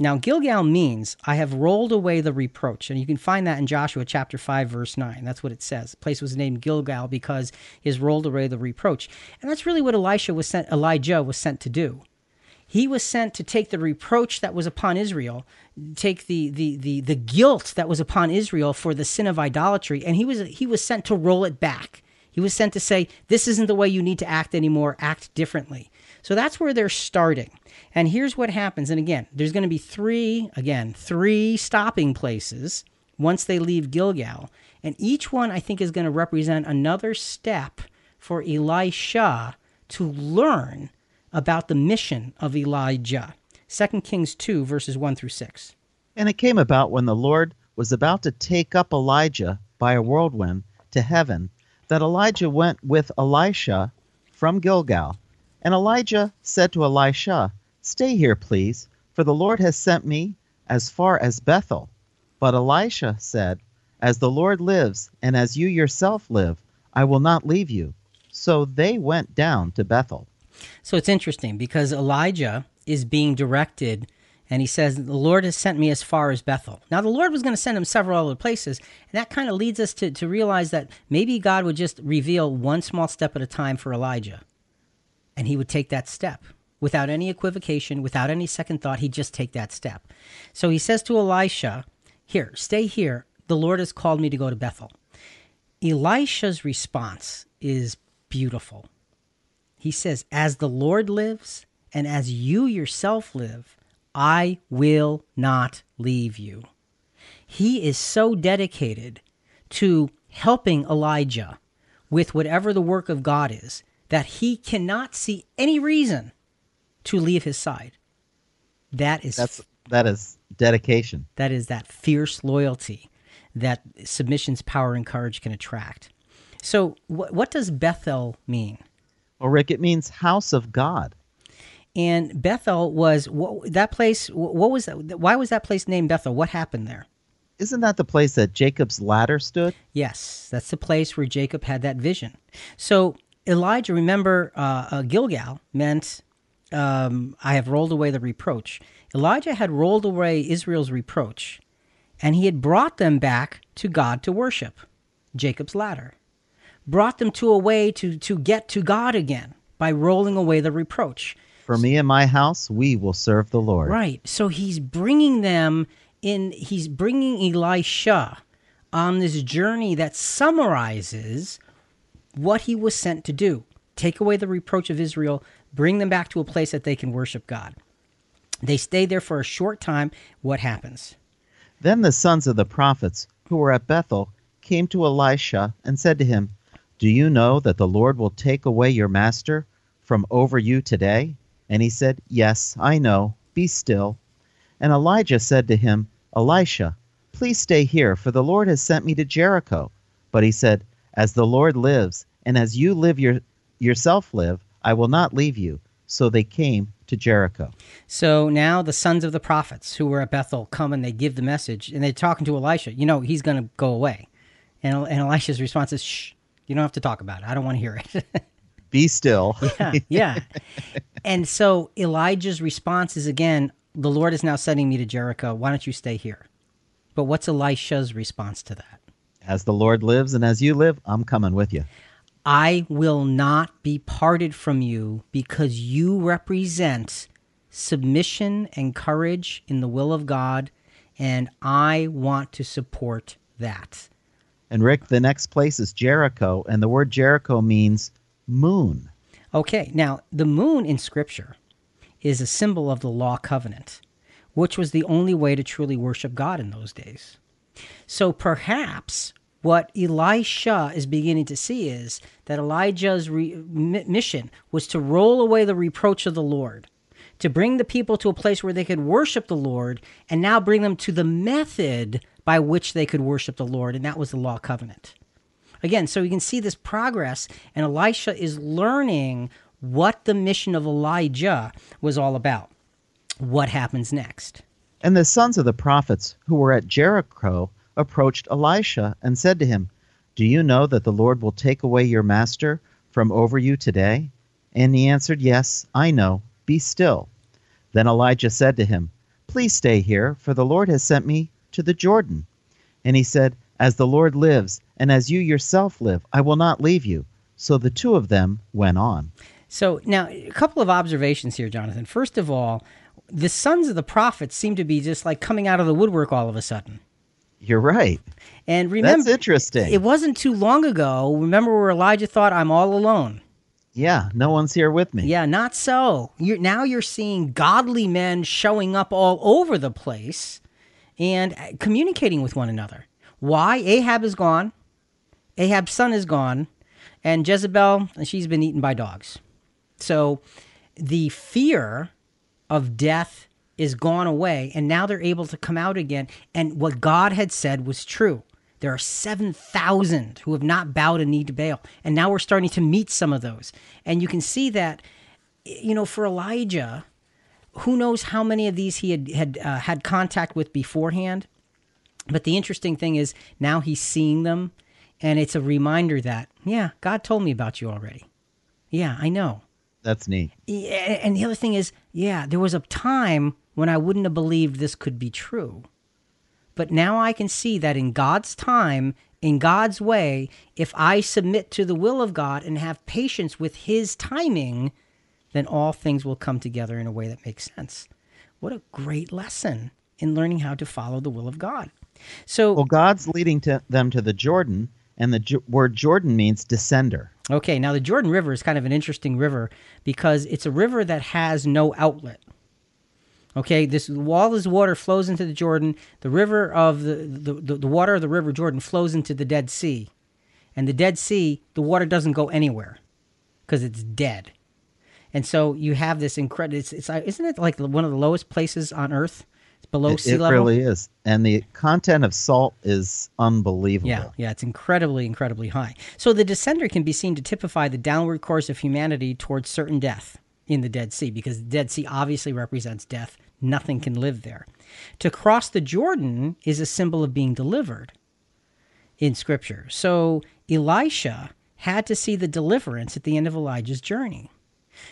B: Now, Gilgal means I have rolled away the reproach. And you can find that in Joshua chapter 5, verse 9. That's what it says. The place was named Gilgal because he has rolled away the reproach. And that's really what Elisha was sent, Elijah was sent to do. He was sent to take the reproach that was upon Israel, take the, the, the, the guilt that was upon Israel for the sin of idolatry, and he was, he was sent to roll it back. He was sent to say, This isn't the way you need to act anymore, act differently. So that's where they're starting. And here's what happens. And again, there's going to be three, again, three stopping places once they leave Gilgal. And each one, I think, is going to represent another step for Elisha to learn about the mission of Elijah. 2 Kings 2, verses 1 through 6.
C: And it came about when the Lord was about to take up Elijah by a whirlwind to heaven that Elijah went with Elisha from Gilgal. And Elijah said to Elisha, Stay here, please, for the Lord has sent me as far as Bethel. But Elisha said, As the Lord lives, and as you yourself live, I will not leave you. So they went down to Bethel.
B: So it's interesting because Elijah is being directed and he says, The Lord has sent me as far as Bethel. Now, the Lord was going to send him several other places. And that kind of leads us to, to realize that maybe God would just reveal one small step at a time for Elijah. And he would take that step without any equivocation, without any second thought. He'd just take that step. So he says to Elisha, Here, stay here. The Lord has called me to go to Bethel. Elisha's response is beautiful. He says, As the Lord lives and as you yourself live, I will not leave you. He is so dedicated to helping Elijah with whatever the work of God is that he cannot see any reason to leave his side. That is
C: That's that is dedication.
B: that is that fierce loyalty that submission's power and courage can attract. So, wh- what does Bethel mean?
C: Well, Rick, it means house of God.
B: And Bethel was what, that place. What was that? Why was that place named Bethel? What happened there?
C: Isn't that the place that Jacob's ladder stood?
B: Yes, that's the place where Jacob had that vision. So Elijah, remember, uh, uh, Gilgal meant um, I have rolled away the reproach. Elijah had rolled away Israel's reproach, and he had brought them back to God to worship. Jacob's ladder brought them to a way to to get to God again by rolling away the reproach.
C: For me and my house, we will serve the Lord.
B: Right. So he's bringing them in, he's bringing Elisha on this journey that summarizes what he was sent to do take away the reproach of Israel, bring them back to a place that they can worship God. They stay there for a short time. What happens?
C: Then the sons of the prophets who were at Bethel came to Elisha and said to him, Do you know that the Lord will take away your master from over you today? And he said, Yes, I know. Be still. And Elijah said to him, Elisha, please stay here, for the Lord has sent me to Jericho. But he said, As the Lord lives, and as you live your yourself live, I will not leave you. So they came to Jericho.
B: So now the sons of the prophets who were at Bethel come and they give the message and they're talking to Elisha. You know, he's going to go away. And, and Elisha's response is, shh, you don't have to talk about it. I don't want to hear it. [laughs]
C: Be still.
B: yeah, yeah. And so Elijah's response is again, the Lord is now sending me to Jericho. Why don't you stay here? But what's Elisha's response to that?
C: As the Lord lives and as you live, I'm coming with you.
B: I will not be parted from you because you represent submission and courage in the will of God, and I want to support that.
C: And Rick, the next place is Jericho, and the word Jericho means moon.
B: Okay, now the moon in Scripture is a symbol of the law covenant, which was the only way to truly worship God in those days. So perhaps what Elisha is beginning to see is that Elijah's re- mission was to roll away the reproach of the Lord, to bring the people to a place where they could worship the Lord, and now bring them to the method by which they could worship the Lord, and that was the law covenant. Again, so you can see this progress, and Elisha is learning what the mission of Elijah was all about. What happens next?
C: And the sons of the prophets who were at Jericho approached Elisha and said to him, Do you know that the Lord will take away your master from over you today? And he answered, Yes, I know. Be still. Then Elijah said to him, Please stay here, for the Lord has sent me to the Jordan. And he said, As the Lord lives, and as you yourself live, I will not leave you. So the two of them went on.
B: So now a couple of observations here, Jonathan. First of all, the sons of the prophets seem to be just like coming out of the woodwork all of a sudden.
C: You're right.
B: And remember,
C: That's interesting.
B: it wasn't too long ago. Remember where Elijah thought, "I'm all alone."
C: yeah, no one's here with me.
B: Yeah, not so. You're, now you're seeing godly men showing up all over the place and uh, communicating with one another. Why? Ahab is gone. Ahab's son is gone, and Jezebel, and she's been eaten by dogs. So the fear of death is gone away, and now they're able to come out again. And what God had said was true. There are 7,000 who have not bowed a knee to Baal. And now we're starting to meet some of those. And you can see that, you know, for Elijah, who knows how many of these he had had, uh, had contact with beforehand. But the interesting thing is now he's seeing them. And it's a reminder that, yeah, God told me about you already. Yeah, I know.
C: That's neat.
B: Yeah, and the other thing is, yeah, there was a time when I wouldn't have believed this could be true. But now I can see that in God's time, in God's way, if I submit to the will of God and have patience with His timing, then all things will come together in a way that makes sense. What a great lesson in learning how to follow the will of God. So,
C: Well, God's leading to them to the Jordan, and the word Jordan means descender.
B: Okay, now the Jordan River is kind of an interesting river because it's a river that has no outlet. Okay, this all this water flows into the Jordan. The river of the, the, the, the water of the river Jordan flows into the Dead Sea. And the Dead Sea, the water doesn't go anywhere because it's dead. And so you have this incredible. It's, it's isn't it like one of the lowest places on Earth? It's below
C: It,
B: sea
C: it
B: level.
C: really is, and the content of salt is unbelievable.
B: Yeah, yeah, it's incredibly, incredibly high. So the descender can be seen to typify the downward course of humanity towards certain death in the Dead Sea, because the Dead Sea obviously represents death. Nothing can live there. To cross the Jordan is a symbol of being delivered in Scripture. So Elisha had to see the deliverance at the end of Elijah's journey.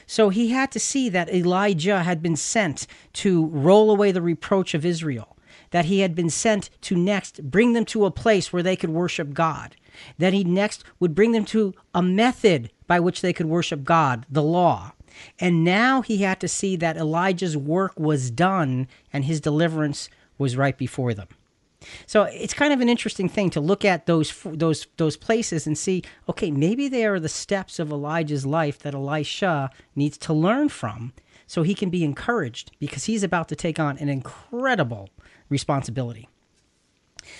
B: So he had to see that Elijah had been sent to roll away the reproach of Israel, that he had been sent to next bring them to a place where they could worship God, that he next would bring them to a method by which they could worship God, the law. And now he had to see that Elijah's work was done and his deliverance was right before them. So it's kind of an interesting thing to look at those those those places and see, okay, maybe they are the steps of Elijah's life that Elisha needs to learn from, so he can be encouraged because he's about to take on an incredible responsibility.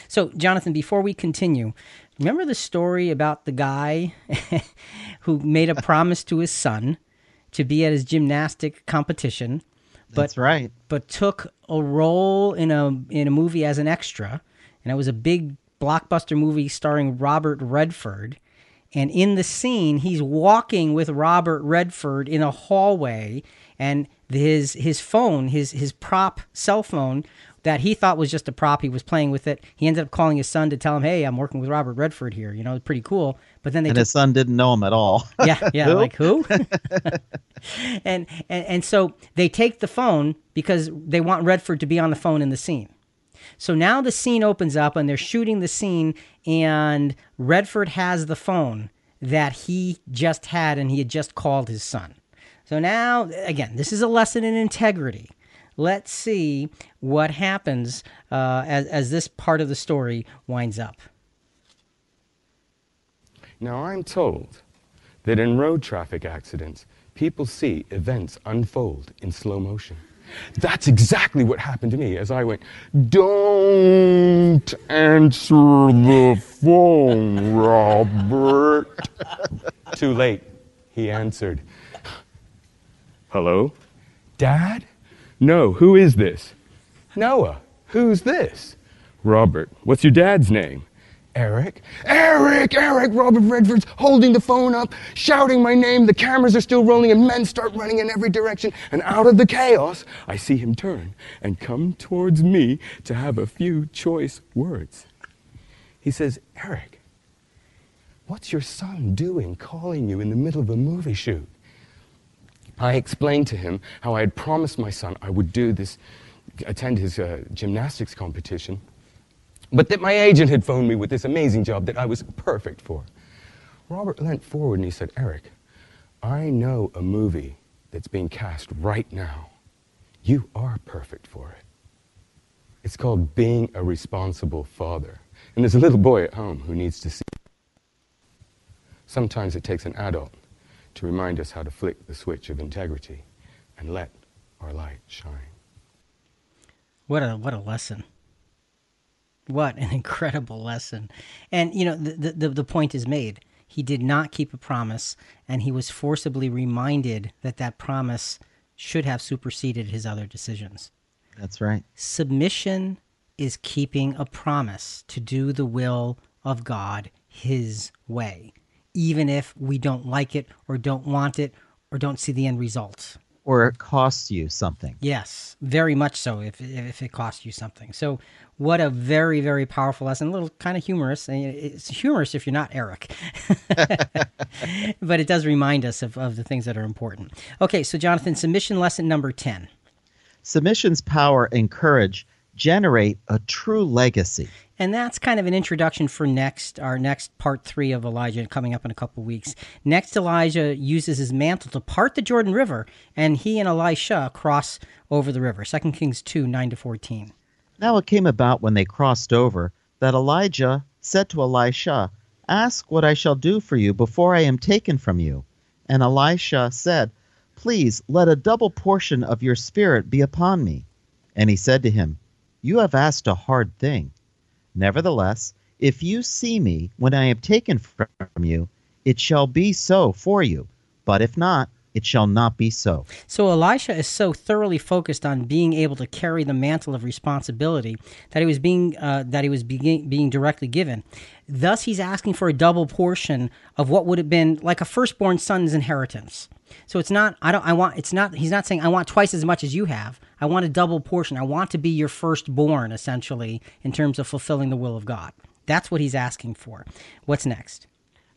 B: So, Jonathan, before we continue, remember the story about the guy [laughs] who made a promise to his son to be at his gymnastic competition, but
C: That's right.
B: but took a role in a in a movie as an extra, and it was a big blockbuster movie starring Robert Redford. And in the scene, he's walking with Robert Redford in a hallway, and his his phone, his his prop cell phone that he thought was just a prop, he was playing with it. He ended up calling his son to tell him, "Hey, I'm working with Robert Redford here." You know, it's pretty cool. But then they
C: And
B: took
C: his son didn't know him at all. [laughs]
B: yeah, yeah,
C: Who?
B: like who? [laughs] and, and and so they take the phone because they want Redford to be on the phone in the scene. So now the scene opens up and they're shooting the scene, and Redford has the phone that he just had and he had just called his son. So now, again, this is a lesson in integrity. Let's see what happens uh, as, as this part of the story winds up.
D: Now, I'm told that in road traffic accidents, people see events unfold in slow motion. That's exactly what happened to me as I went, Don't answer the phone, Robert. Too late. He answered, Hello? Dad? No, who is this? Noah. Who's this? Robert. What's your dad's name? Eric. Eric! Eric! Robert Redford's holding the phone up, shouting my name. The cameras are still rolling, and men start running in every direction. And out of the chaos, I see him turn and come towards me to have a few choice words. He says, Eric, what's your son doing calling you in the middle of a movie shoot? I explained to him how I had promised my son I would do this, attend his uh, gymnastics competition, but that my agent had phoned me with this amazing job that I was perfect for. Robert leant forward and he said, Eric, I know a movie that's being cast right now. You are perfect for it. It's called Being a Responsible Father. And there's a little boy at home who needs to see. Sometimes it takes an adult to remind us how to flick the switch of integrity and let our light shine.
B: What a what a lesson. What an [laughs] incredible lesson. And you know, the, the the point is made. He did not keep a promise and he was forcibly reminded that that promise should have superseded his other decisions.
C: That's right.
B: Submission is keeping a promise to do the will of God his way, even if we don't like it or don't want it or don't see the end result.
C: Or it costs you something.
B: Yes, very much so. If if it costs you something, so what a very very powerful lesson. A little kind of humorous. and It's humorous if you're not Eric, [laughs] but it does remind us of, of the things that are important. Okay, so Jonathan, submission lesson number ten.
C: Submission's power and courage generate a true legacy.
B: And that's kind of an introduction for next, our next part three of Elijah coming up in a couple weeks. Next, Elijah uses his mantle to part the Jordan River, and he and Elisha cross over the river. 2 Kings 2 9 to 14.
C: Now it came about when they crossed over that Elijah said to Elisha, Ask what I shall do for you before I am taken from you. And Elisha said, Please let a double portion of your spirit be upon me. And he said to him, You have asked a hard thing. Nevertheless, if you see me when I am taken from you, it shall be so for you. But if not, it shall not be so.
B: So Elisha is so thoroughly focused on being able to carry the mantle of responsibility that he was being uh, that he was being, being directly given. Thus, he's asking for a double portion of what would have been like a firstborn son's inheritance. So it's not I don't I want it's not he's not saying I want twice as much as you have. I want a double portion. I want to be your firstborn essentially in terms of fulfilling the will of God. That's what he's asking for. What's next?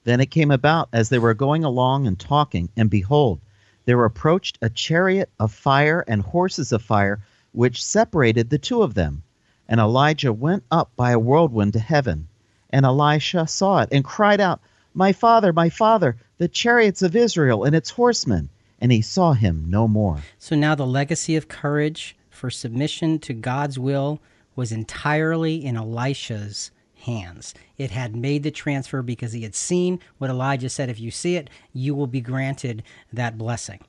C: Then it came about as they were going along and talking, and behold, there approached a chariot of fire and horses of fire, which separated the two of them. And Elijah went up by a whirlwind to heaven. And Elisha saw it, and cried out, My father, my father, the chariots of Israel and its horsemen. And he saw him no more.
B: So now the legacy of courage for submission to God's will was entirely in Elisha's hands. It had made the transfer because he had seen what Elijah said if you see it, you will be granted that blessing.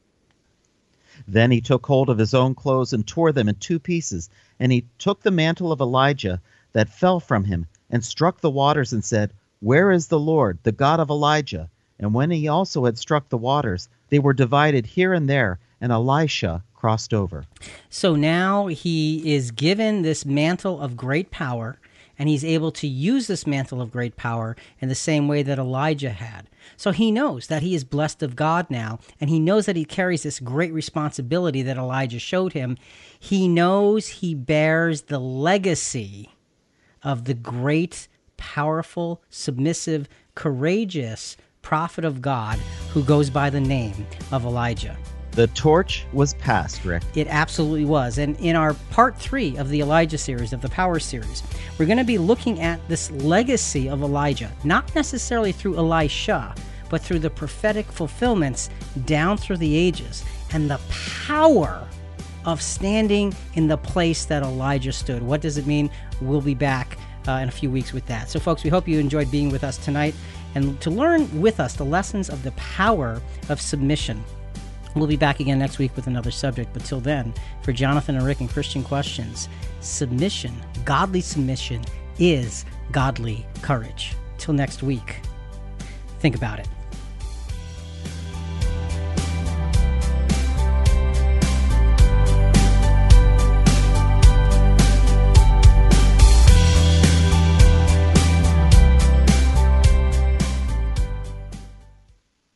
C: Then he took hold of his own clothes and tore them in two pieces. And he took the mantle of Elijah that fell from him and struck the waters and said, Where is the Lord, the God of Elijah? And when he also had struck the waters, they were divided here and there, and Elisha crossed over.
B: So now he is given this mantle of great power and he's able to use this mantle of great power in the same way that Elijah had. So he knows that he is blessed of God now, and he knows that he carries this great responsibility that Elijah showed him. He knows he bears the legacy of the great, powerful, submissive, courageous prophet of God who goes by the name of Elijah.
C: The torch was passed, Rick.
B: It absolutely was. And in our part three of the Elijah series, of the Power series, we're going to be looking at this legacy of Elijah, not necessarily through Elisha, but through the prophetic fulfillments down through the ages and the power of standing in the place that Elijah stood. What does it mean? We'll be back uh, in a few weeks with that. So, folks, we hope you enjoyed being with us tonight and to learn with us the lessons of the power of submission. We'll be back again next week with another subject. But till then, for Jonathan and Rick and Christian Questions, submission, godly submission, is godly courage. Till next week, think about it.